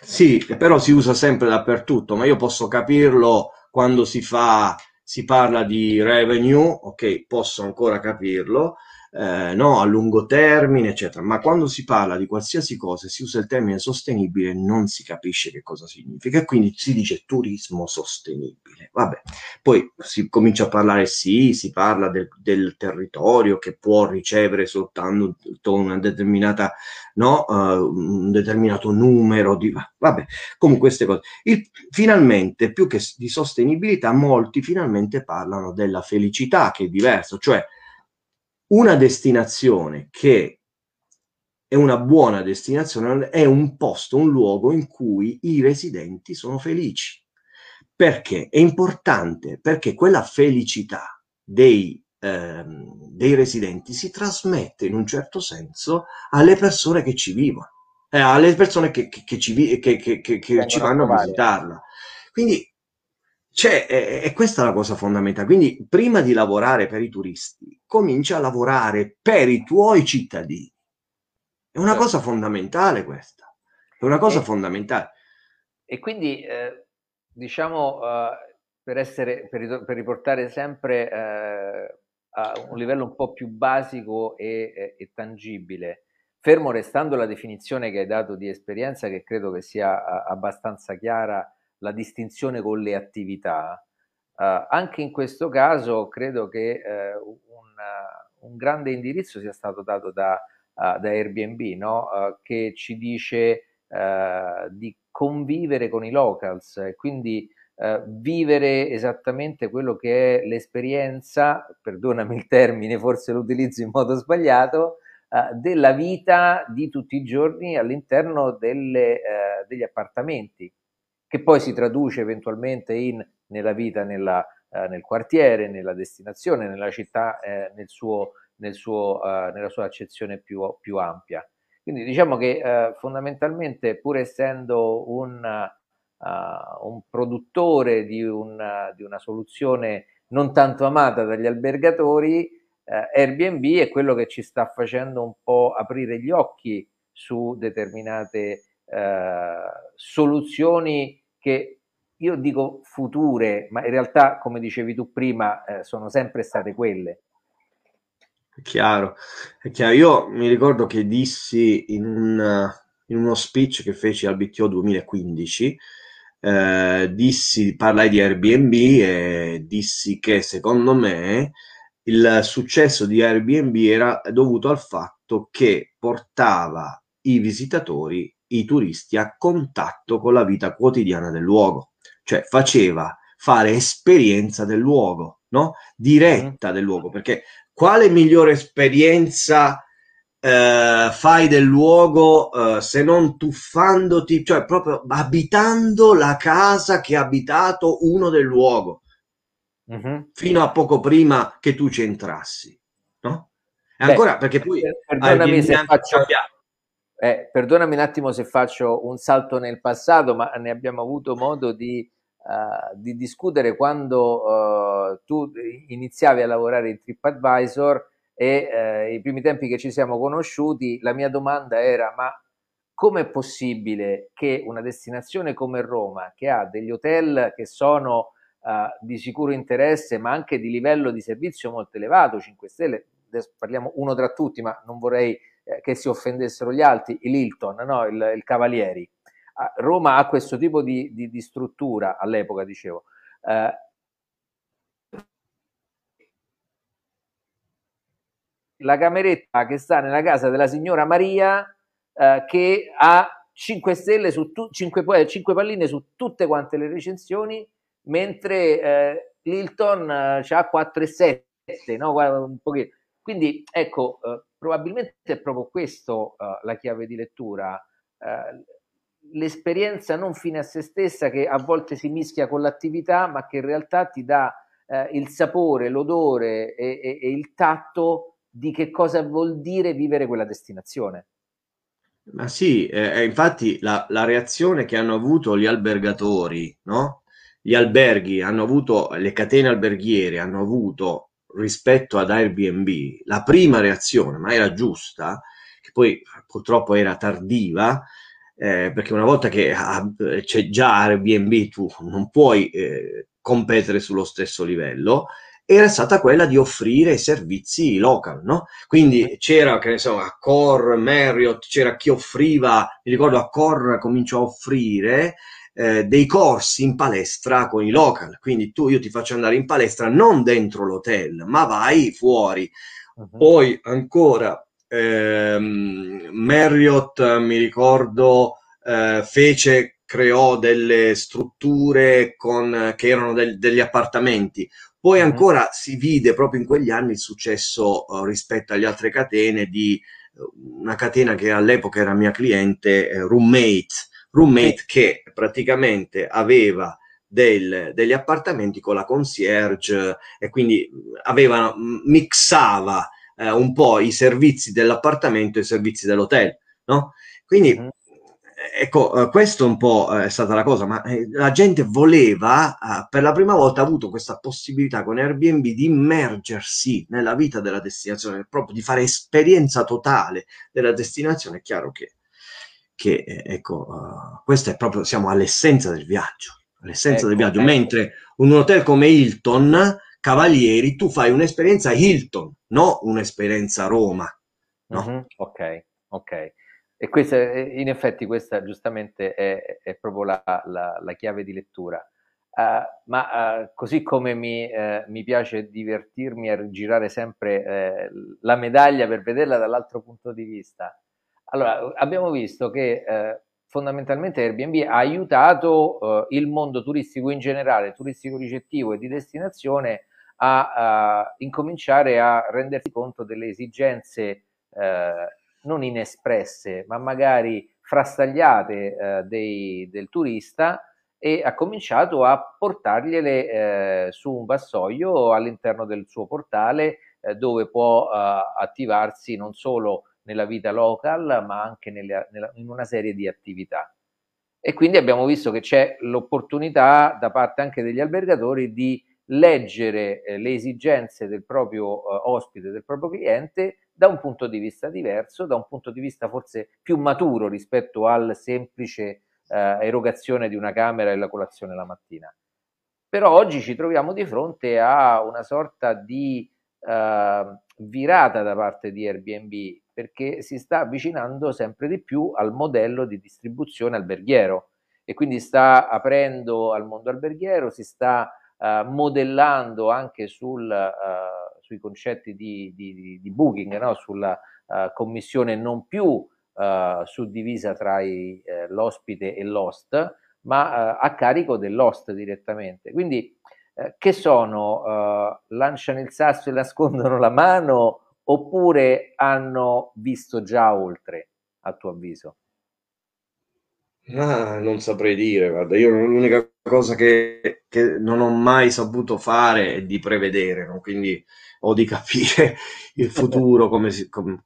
Sì, però si usa sempre dappertutto, ma io posso capirlo quando si fa, si parla di revenue, ok, posso ancora capirlo, eh, no, a lungo termine, eccetera. Ma quando si parla di qualsiasi cosa e si usa il termine sostenibile, non si capisce che cosa significa e quindi si dice turismo sostenibile. Vabbè, poi si comincia a parlare, sì, si parla del, del territorio che può ricevere soltanto una determinata, no, uh, un determinato numero di... Vabbè, comunque queste cose. Il, finalmente, più che di sostenibilità, molti finalmente parlano della felicità, che è diverso, cioè una destinazione che è una buona destinazione è un posto, un luogo in cui i residenti sono felici. Perché? È importante perché quella felicità dei, ehm, dei residenti si trasmette in un certo senso alle persone che ci vivono, eh, alle persone che, che, che ci, che, che ci vanno a visitarla. Quindi cioè, è, è, questa la cosa fondamentale. Quindi, prima di lavorare per i turisti, comincia a lavorare per i tuoi cittadini. È una certo. cosa fondamentale questa. È una cosa e, fondamentale. E quindi, eh, diciamo, uh, per, essere, per, per, riportare sempre eh, a un livello un po' più basico e, e, e, tangibile, fermo restando la definizione che hai dato di esperienza, che credo che sia a, abbastanza chiara la distinzione con le attività, eh, anche in questo caso credo che eh, un, un, grande indirizzo sia stato dato da, uh, da Airbnb, no? uh, che ci dice uh, di convivere con i locals e quindi vivere esattamente quello che è l'esperienza, perdonami il termine, forse lo utilizzo in modo sbagliato, della vita di tutti i giorni all'interno delle, degli appartamenti che poi si traduce eventualmente in, nella vita nella, eh, nel quartiere, nella destinazione, nella città, eh, nel suo, nel suo, eh, nella sua accezione più, più, ampia. Quindi diciamo che eh, fondamentalmente, pur essendo un, uh, un produttore di, un, di, una soluzione non tanto amata dagli albergatori, eh, Airbnb è quello che ci sta facendo un po' aprire gli occhi su determinate soluzioni che io dico future, ma in realtà, come dicevi tu prima, eh, sono sempre state quelle. È chiaro, è chiaro. Io mi ricordo che dissi in, un, in uno speech che feci al BTO 2015, eh, dissi, parlai di Airbnb e dissi che secondo me il successo di Airbnb era dovuto al fatto che portava i visitatori i turisti a contatto con la vita quotidiana del luogo, cioè faceva fare esperienza del luogo, no? diretta del luogo, perché quale migliore esperienza eh, fai del luogo eh, se non tuffandoti, cioè proprio abitando la casa che ha abitato uno del luogo, uh-huh. fino a poco prima che tu ci entrassi, no? E ancora perché poi perdonami se faccio, cambiato. Eh, perdonami un attimo se faccio un salto nel passato, ma ne abbiamo avuto modo di, uh, di discutere quando uh, tu iniziavi a lavorare in TripAdvisor e uh, i primi tempi che ci siamo conosciuti, la mia domanda era ma com'è possibile che una destinazione come Roma, che ha degli hotel che sono di sicuro interesse, ma anche di livello di servizio molto elevato, 5 stelle, parliamo uno tra tutti, ma non vorrei eh, che si offendessero gli altri, l'Hilton, no? il, il Cavalieri. Roma ha questo tipo di, di, di struttura all'epoca, dicevo. Eh, la cameretta che sta nella casa della signora Maria eh, che ha 5 stelle su tu, 5, 5, palline su tutte quante le recensioni, mentre eh, l'Hilton eh, ha 4 e 7, no? un pochino. Quindi ecco, eh, probabilmente è proprio questo uh, la chiave di lettura. Uh, l'esperienza non fine a se stessa che a volte si mischia con l'attività, ma che in realtà ti dà eh, il sapore, l'odore e, e, e il tatto di che cosa vuol dire vivere quella destinazione. Ma sì, eh, infatti la, la, reazione che hanno avuto gli albergatori, no? Gli alberghi hanno avuto, le catene alberghiere hanno avuto rispetto ad Airbnb, la prima reazione, ma era giusta, che poi purtroppo era tardiva, eh, perché una volta che ah, c'è già Airbnb tu non puoi eh, competere sullo stesso livello, era stata quella di offrire servizi local, no? Quindi c'era, che ne so, Accor, Marriott, c'era chi offriva, mi ricordo Accor cominciò a offrire eh, dei corsi in palestra con i local, quindi tu io ti faccio andare in palestra non dentro l'hotel, ma vai fuori. Uh-huh. Poi ancora ehm, Marriott, mi ricordo, eh, fece, creò delle strutture con, che erano del, degli appartamenti. Poi ancora si vide proprio in quegli anni il successo uh, rispetto alle altre catene di uh, una catena che all'epoca era mia cliente, eh, Roommate, Roommate che praticamente aveva del, degli appartamenti con la concierge e quindi aveva, mixava eh, un po' i servizi dell'appartamento e i servizi dell'hotel, no? Quindi mm-hmm. ecco, eh, questo un po' è stata la cosa, ma eh, la gente voleva, eh, per la prima volta ha avuto questa possibilità con Airbnb di immergersi nella vita della destinazione, proprio di fare esperienza totale della destinazione. È chiaro che, che ecco, uh, questo è proprio, siamo all'essenza del viaggio, all'essenza ecco, del viaggio, ecco. mentre un hotel come Hilton Cavalieri, tu fai un'esperienza Hilton, no un'esperienza Roma. No? Mm-hmm, ok, ok. E questa, in effetti questa giustamente è, è proprio la, la, la, chiave di lettura. Uh, ma uh, così come mi, uh, mi, piace divertirmi a girare sempre la medaglia per vederla dall'altro punto di vista, allora abbiamo visto che fondamentalmente Airbnb ha aiutato il mondo turistico in generale, turistico ricettivo e di destinazione a, a incominciare a rendersi conto delle esigenze eh, non inespresse, ma magari frastagliate eh, dei, del turista e ha cominciato a portargliele eh, su un vassoio all'interno del suo portale eh, dove può eh, attivarsi non solo nella vita local ma anche nelle, nella, in una serie di attività. E quindi abbiamo visto che c'è l'opportunità da parte anche degli albergatori di leggere eh, le esigenze del proprio eh, ospite, del proprio cliente da un punto di vista diverso, da un punto di vista forse più maturo rispetto al semplice eh, erogazione di una camera e la colazione la mattina. Però oggi ci troviamo di fronte a una sorta di eh, virata da parte di Airbnb perché si sta avvicinando sempre di più al modello di distribuzione alberghiero e quindi sta aprendo al mondo alberghiero, si sta eh, modellando anche sul, uh, sui concetti di, di, di booking, no? sulla uh, commissione non più suddivisa tra i, l'ospite e l'host, ma a carico dell'host direttamente. Quindi che sono? lanciano il sasso e nascondono la mano oppure hanno visto già oltre, a tuo avviso? Ah, non saprei dire, guarda, io l'unica cosa che, che non ho mai saputo fare è di prevedere, no? quindi o di capire il futuro come si... Come,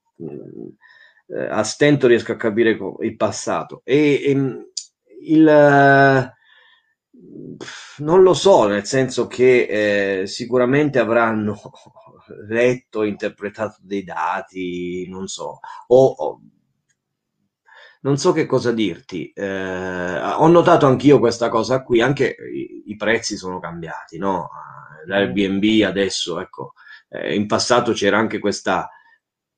eh, a stento riesco a capire il passato. E, e il... non lo so, nel senso che eh, sicuramente avranno letto, interpretato dei dati, non so, o, o non so che cosa dirti. Eh, ho notato anch'io questa cosa qui, anche i, i prezzi sono cambiati, no? L'Airbnb adesso, ecco, eh, in passato c'era anche questa,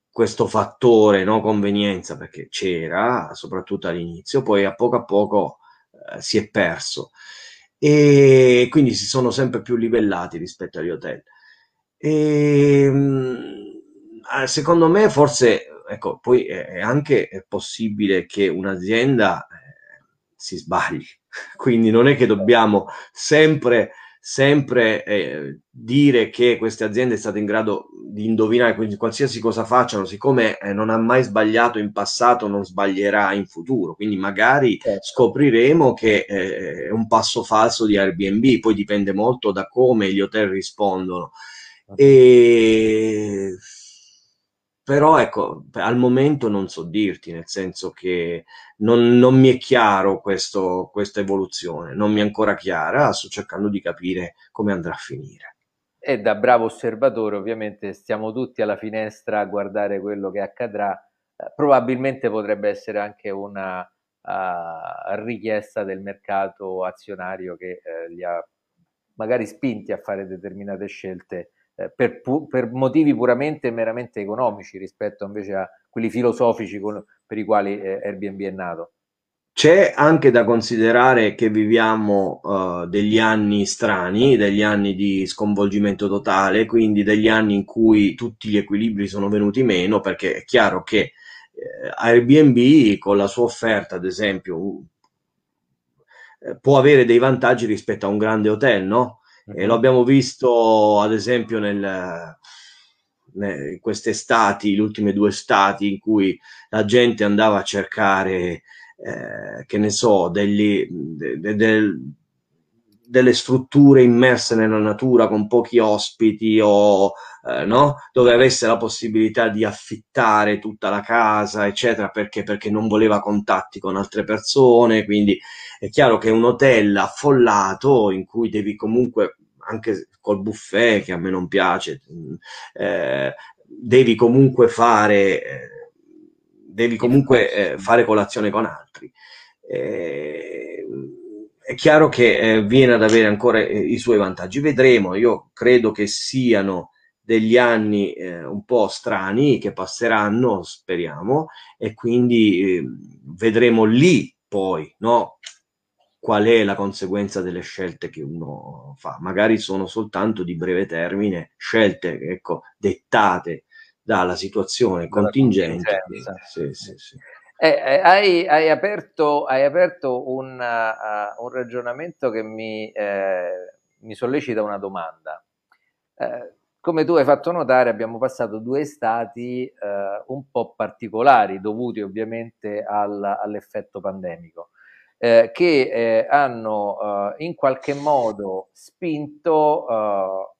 questo fattore, no? Convenienza, perché c'era, soprattutto all'inizio, poi a poco a poco eh, si è perso. E quindi si sono sempre più livellati rispetto agli hotel. E, ehm, secondo me forse ecco, poi è anche possibile che un'azienda eh, si sbagli, quindi non è che dobbiamo sempre sempre eh, dire che queste aziende sono state in grado di indovinare quindi qualsiasi cosa facciano, siccome eh, non ha mai sbagliato in passato, non sbaglierà in futuro. Quindi magari certo. scopriremo che eh, è un passo falso di Airbnb, poi dipende molto da come gli hotel rispondono. E però ecco, al momento non so dirti, nel senso che non, non mi è chiaro questo, questa evoluzione, non mi è ancora chiara, sto cercando di capire come andrà a finire. E da bravo osservatore ovviamente stiamo tutti alla finestra a guardare quello che accadrà, eh, probabilmente potrebbe essere anche una uh, richiesta del mercato azionario che uh, li ha magari spinti a fare determinate scelte eh, per, per, motivi puramente e meramente economici rispetto invece a quelli filosofici con, per i quali eh, Airbnb è nato. C'è anche da considerare che viviamo uh, degli anni strani, degli anni di sconvolgimento totale, quindi degli anni in cui tutti gli equilibri sono venuti meno, perché è chiaro che eh, Airbnb con la sua offerta, ad esempio, eh, può avere dei vantaggi rispetto a un grande hotel, no? E lo abbiamo visto ad esempio nel, in queste estati, le ultime due estati in cui la gente andava a cercare, eh, che ne so, degli, de, de, de, delle strutture immerse nella natura con pochi ospiti o eh, no? dove avesse la possibilità di affittare tutta la casa, eccetera, perché, perché non voleva contatti con altre persone. Quindi è chiaro che un hotel affollato in cui devi comunque, anche col buffet, che a me non piace, eh, devi comunque fare, eh, devi comunque eh, fare colazione con altri. Eh, è chiaro che eh, viene ad avere ancora eh, i suoi vantaggi. Vedremo, io credo che siano degli anni eh, un po' strani che passeranno, speriamo, e quindi eh, vedremo lì poi no, qual è la conseguenza delle scelte che uno fa. Magari sono soltanto di breve termine scelte ecco, dettate dalla situazione contingente. Sì, sì, sì. Eh, eh, hai, hai, aperto, hai aperto un, uh, un, ragionamento che mi, eh, mi sollecita una domanda. Eh, come tu hai fatto notare, abbiamo passato due estati eh, un po' particolari, dovuti ovviamente al, all'effetto pandemico, che hanno in qualche modo spinto,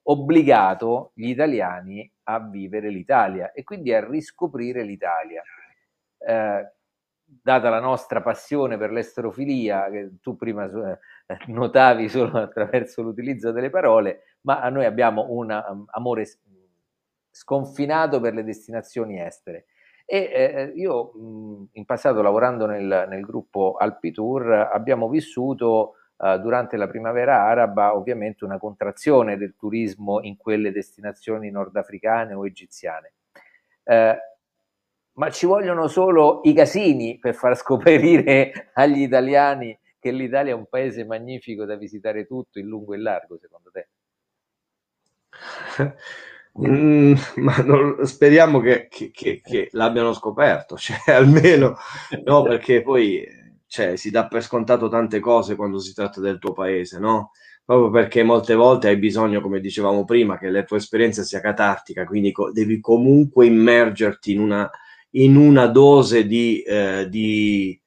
obbligato gli italiani a vivere l'Italia e quindi a riscoprire l'Italia. Eh, data la nostra passione per l'esterofilia, che tu prima notavi solo attraverso l'utilizzo delle parole, ma noi abbiamo un um, amore sconfinato per le destinazioni estere. E eh, io mh, in passato lavorando nel, nel, gruppo Alpitour abbiamo vissuto eh, durante la primavera araba ovviamente una contrazione del turismo in quelle destinazioni nordafricane o egiziane. Eh, ma ci vogliono solo i casini per far scoprire agli italiani che l'Italia è un paese magnifico da visitare tutto in lungo e in largo, secondo te? Mm, ma non, speriamo che, che, che, che, l'abbiano scoperto, cioè almeno no, perché poi cioè, si dà per scontato tante cose quando si tratta del tuo paese, no? Proprio perché molte volte hai bisogno, come dicevamo prima, che la tua esperienza sia catartica, quindi co- devi comunque immergerti in una, in una dose di, eh, di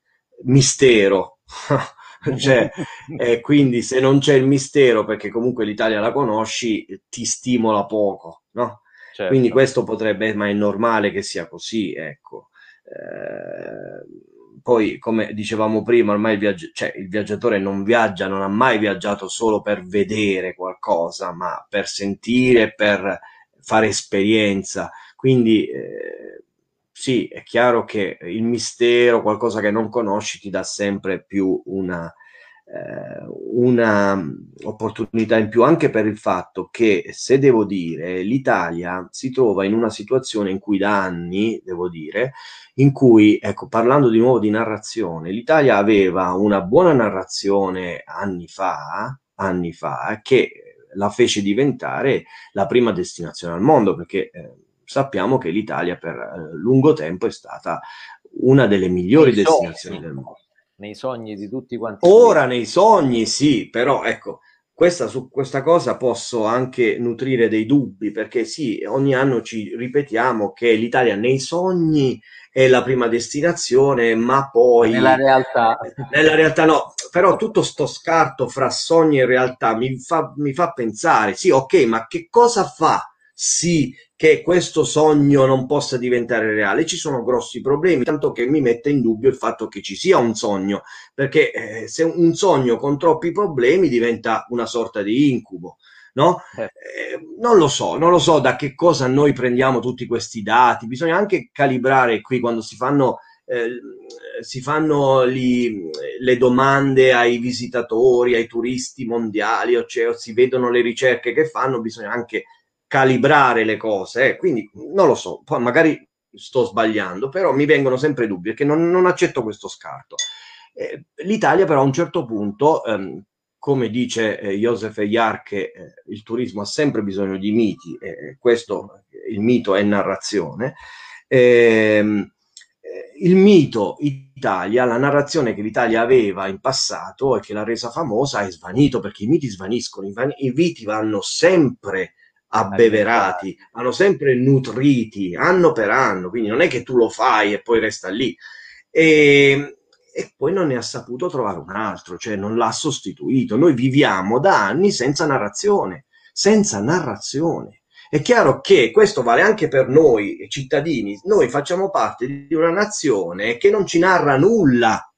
mistero. cioè, eh, quindi se non c'è il mistero, perché comunque l'Italia la conosci, ti stimola poco, no? Certo. Quindi questo potrebbe, ma è normale che sia così, ecco. Eh, poi, come dicevamo prima, ormai il, viaggi- cioè, il, viaggiatore non viaggia, non ha mai viaggiato solo per vedere qualcosa, ma per sentire, per fare esperienza. Quindi eh, sì, è chiaro che il mistero, qualcosa che non conosci, ti dà sempre più una, eh, una opportunità in più, anche per il fatto che, se devo dire, l'Italia si trova in una situazione in cui da anni, devo dire, in cui, ecco, parlando di nuovo di narrazione, l'Italia aveva una buona narrazione anni fa, anni fa, che la fece diventare la prima destinazione al mondo, perché eh, sappiamo che l'Italia per eh, lungo tempo è stata una delle migliori nei destinazioni sogni, del mondo. Nei sogni di tutti quanti. Ora nei sogni sì, però ecco, questa, su questa cosa posso anche nutrire dei dubbi, perché sì, ogni anno ci ripetiamo che l'Italia nei sogni è la prima destinazione, ma poi... Nella realtà... Nella realtà no, però tutto sto scarto fra sogni e realtà mi fa, mi fa pensare, sì, ok, ma che cosa fa sì che questo sogno non possa diventare reale. Ci sono grossi problemi, tanto che mi mette in dubbio il fatto che ci sia un sogno, perché eh, se un sogno con troppi problemi diventa una sorta di incubo. No? Eh. eh, non lo so, non lo so da che cosa noi prendiamo tutti questi dati. Bisogna anche calibrare qui quando si fanno, eh, si fanno gli, le domande ai visitatori, ai turisti mondiali, o cioè, si vedono le ricerche che fanno, bisogna anche calibrare le cose, eh? quindi non lo so, poi magari sto sbagliando, però mi vengono sempre dubbi perché non, non accetto questo scarto. Eh, L'Italia però a un certo punto, ehm, come dice eh, Joseph Eyar, che eh, il turismo ha sempre bisogno di miti, e questo, il mito è narrazione, ehm, eh, il mito Italia, la narrazione che l'Italia aveva in passato e che l'ha resa famosa è svanito perché i miti svaniscono, i, van- i miti vanno sempre abbeverati, vanno sempre nutriti anno per anno, quindi non è che tu lo fai e poi resta lì. E, e poi non ne ha saputo trovare un altro, cioè non l'ha sostituito. Noi viviamo da anni senza narrazione, senza narrazione. È chiaro che questo vale anche per noi cittadini, noi facciamo parte di una nazione che non ci narra nulla,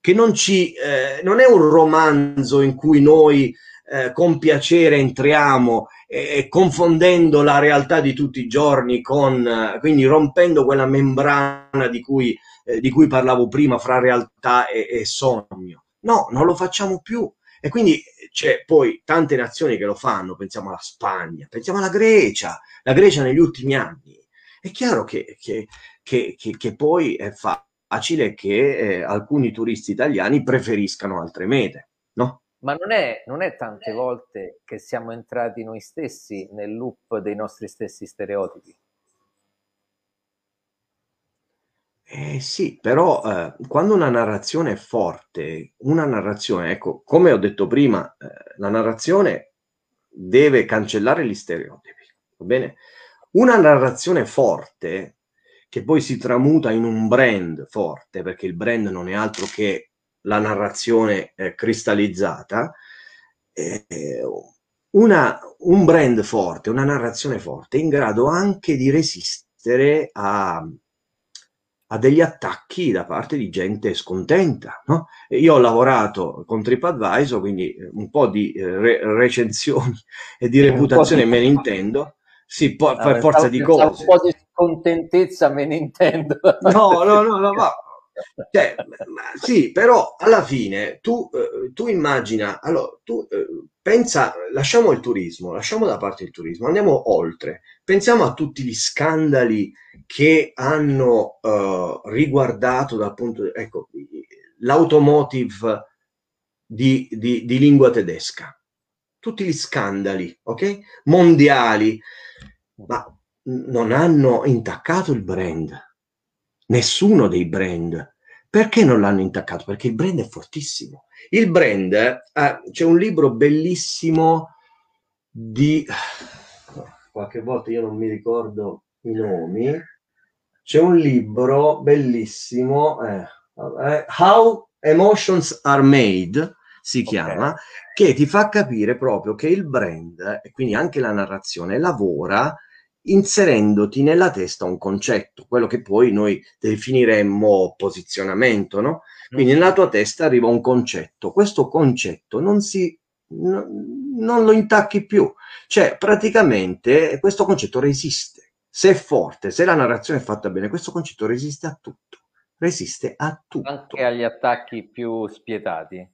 che non ci, eh, non è un romanzo in cui noi eh, con piacere entriamo eh, confondendo la realtà di tutti i giorni con, eh, quindi rompendo quella membrana di cui, eh, di cui parlavo prima fra realtà e, e sogno. No, non lo facciamo più. E quindi c'è poi tante nazioni che lo fanno, pensiamo alla Spagna, pensiamo alla Grecia, la Grecia negli ultimi anni. È chiaro che, che, che, che poi è facile che eh, alcuni turisti italiani preferiscano altre mete, no? Ma non è, non è tante volte che siamo entrati noi stessi nel loop dei nostri stessi stereotipi? Eh sì, però eh, quando una narrazione è forte, una narrazione, ecco, come ho detto prima, eh, la narrazione deve cancellare gli stereotipi, va bene? Una narrazione forte, che poi si tramuta in un brand forte, perché il brand non è altro che la narrazione eh, cristallizzata, eh, una, un brand forte, una narrazione forte, in grado anche di resistere a, a degli attacchi da parte di gente scontenta. No? Io ho lavorato con TripAdvisor, quindi eh, un po' di eh, re- recensioni e di reputazione me ne intendo. Sì, po- per forza di cose. Un po' di scontentezza me ne intendo. No, no, no, no, ma cioè, sì, però alla fine tu, eh, tu immagina, allora, tu eh, pensa, lasciamo il turismo, lasciamo da parte il turismo, andiamo oltre, pensiamo a tutti gli scandali che hanno eh, riguardato dal punto ecco, l'automotive di, di, di lingua tedesca, tutti gli scandali, ok? Mondiali, ma non hanno intaccato il brand nessuno dei brand. Perché non l'hanno intaccato? Perché il brand è fortissimo. Il brand, eh, c'è un libro bellissimo di... Qualche volta io non mi ricordo i nomi. C'è un libro bellissimo, eh, eh, How Emotions Are Made, si chiama, okay. che ti fa capire proprio che il brand, e quindi anche la narrazione, lavora inserendoti nella testa un concetto, quello che poi noi definiremmo posizionamento, no? Quindi nella tua testa arriva un concetto, questo concetto non si no, non lo intacchi più, cioè praticamente questo concetto resiste. Se è forte, se la narrazione è fatta bene, questo concetto resiste a tutto, resiste a tutto. Anche agli attacchi più spietati.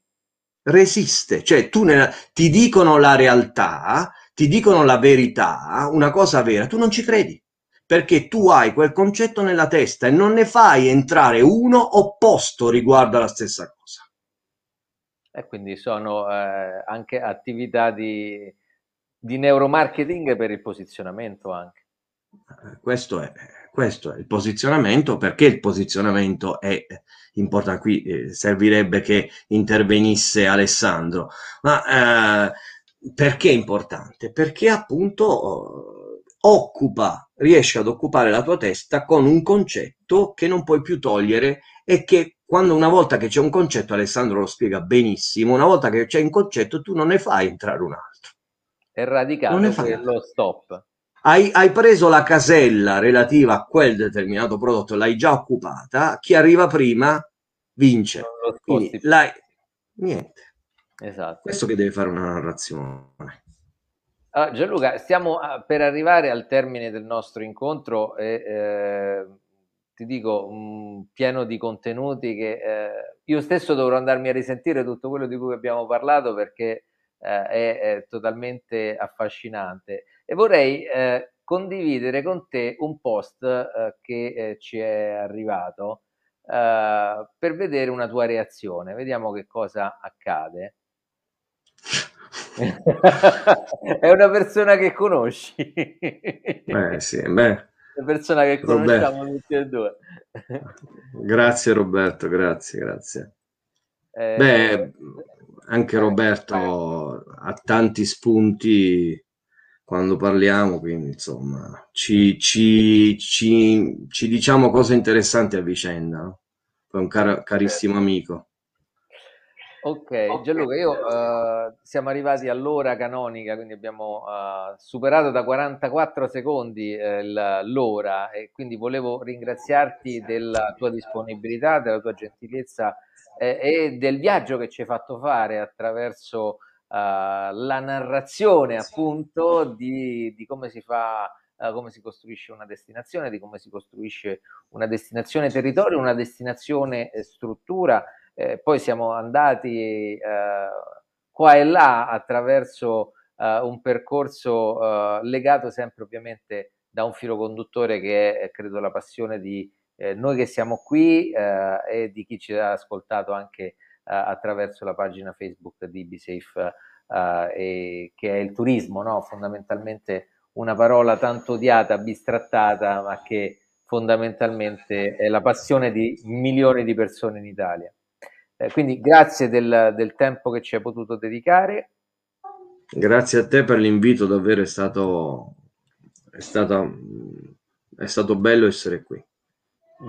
Resiste, cioè tu nella, ti dicono la realtà, ti dicono la verità, una cosa vera, tu non ci credi, perché tu hai quel concetto nella testa e non ne fai entrare uno opposto riguardo alla stessa cosa. E quindi sono eh, anche attività di, di neuromarketing per il posizionamento anche. Eh, questo è, questo è il posizionamento, perché il posizionamento è importante. Qui eh, servirebbe che intervenisse Alessandro, ma eh, perché è importante? Perché appunto occupa, riesce ad occupare la tua testa con un concetto che non puoi più togliere e che quando una volta che c'è un concetto, Alessandro lo spiega benissimo, una volta che c'è un concetto tu non ne fai entrare un altro. È radicato quello stop. Hai, hai, preso la casella relativa a quel determinato prodotto, l'hai già occupata, chi arriva prima vince. Quindi, niente. Esatto. Questo che deve fare una narrazione. Allora, Gianluca, stiamo ah, per arrivare al termine del nostro incontro e eh, ti dico mh, pieno di contenuti che eh, io stesso dovrò andarmi a risentire tutto quello di cui abbiamo parlato perché eh, è, è, totalmente affascinante e vorrei eh, condividere con te un post eh, che eh, ci è arrivato per vedere una tua reazione. Vediamo che cosa accade. è una persona che conosci. Eh sì, beh. Una persona che conosciamo Roberto. tutti e due. grazie Roberto, grazie, grazie. Eh, beh, anche eh, Roberto ha tanti spunti quando parliamo, quindi insomma ci, ci, ci, ci diciamo cose interessanti a vicenda. No? È un car- carissimo amico. Ok, Gianluca, io uh, siamo arrivati all'ora canonica, quindi abbiamo uh, superato da 44 secondi uh, l'ora e quindi volevo ringraziarti della tua disponibilità, della tua gentilezza eh, e del viaggio che ci hai fatto fare attraverso la narrazione appunto di, di come si fa come si costruisce una destinazione, di come si costruisce una destinazione territorio, una destinazione eh, struttura eh, poi siamo andati eh, qua e là attraverso eh, un percorso eh, legato sempre ovviamente da un filo conduttore che è credo la passione di eh, noi che siamo qui eh, e di chi ci ha ascoltato anche attraverso la pagina Facebook di BeSafe e, che è il turismo, no? fondamentalmente una parola tanto odiata, bistrattata, ma che fondamentalmente è la passione di milioni di persone in Italia. Eh, quindi grazie del, del, tempo che ci hai potuto dedicare. Grazie a te per l'invito, davvero è stato, è stato, è stato bello essere qui.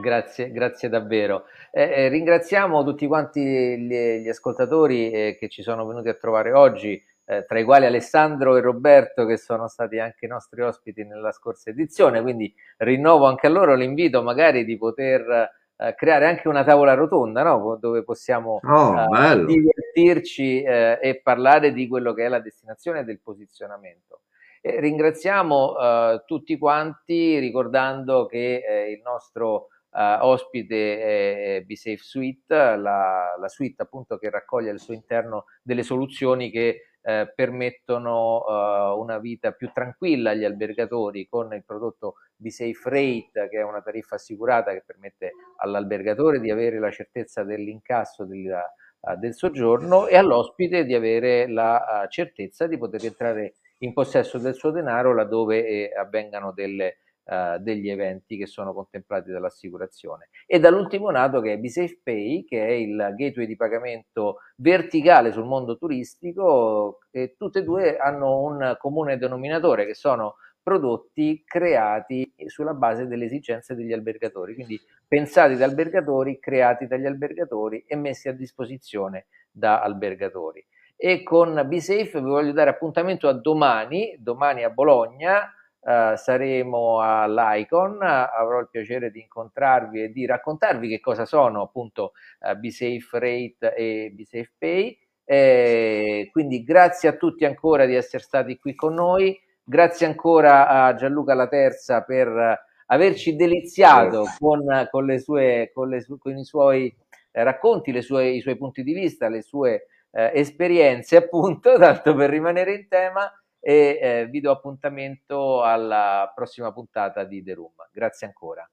Grazie, grazie davvero. Eh, eh, ringraziamo tutti quanti gli, gli ascoltatori eh, che ci sono venuti a trovare oggi, eh, tra i quali Alessandro e Roberto che sono stati anche i nostri ospiti nella scorsa edizione, quindi rinnovo anche a loro l'invito magari di poter eh, creare anche una tavola rotonda no? dove possiamo oh, uh, divertirci uh, e parlare di quello che è la destinazione e del posizionamento. E ringraziamo uh, tutti quanti ricordando che il nostro ospite è BeSafe Suite, la, la suite appunto che raccoglie al suo interno delle soluzioni che eh, permettono uh, una vita più tranquilla agli albergatori con il prodotto di Safe Rate, che è una tariffa assicurata che permette all'albergatore di avere la certezza dell'incasso del, uh, del soggiorno e all'ospite di avere la uh, certezza di poter entrare in possesso del suo denaro laddove eh, avvengano delle Uh, degli eventi che sono contemplati dall'assicurazione. E dall'ultimo nato che è BeSafe Pay, che è il gateway di pagamento verticale sul mondo turistico, e tutte e due hanno un comune denominatore che sono prodotti creati sulla base delle esigenze degli albergatori, quindi pensati da albergatori, creati dagli albergatori e messi a disposizione da albergatori. E con BeSafe vi voglio dare appuntamento a domani, domani a Bologna, Uh, saremo all'Icon, avrò il piacere di incontrarvi e di raccontarvi che cosa sono appunto uh, BeSafe Rate e BeSafe Pay. Eh, quindi grazie a tutti ancora di essere stati qui con noi, grazie ancora a Gianluca La Terza per averci deliziato con, con, le sue, con, le su, con i suoi eh, racconti, sue, i suoi punti di vista, le sue eh, esperienze appunto, tanto per rimanere in tema e eh, vi do appuntamento alla prossima puntata di The Room. Grazie ancora.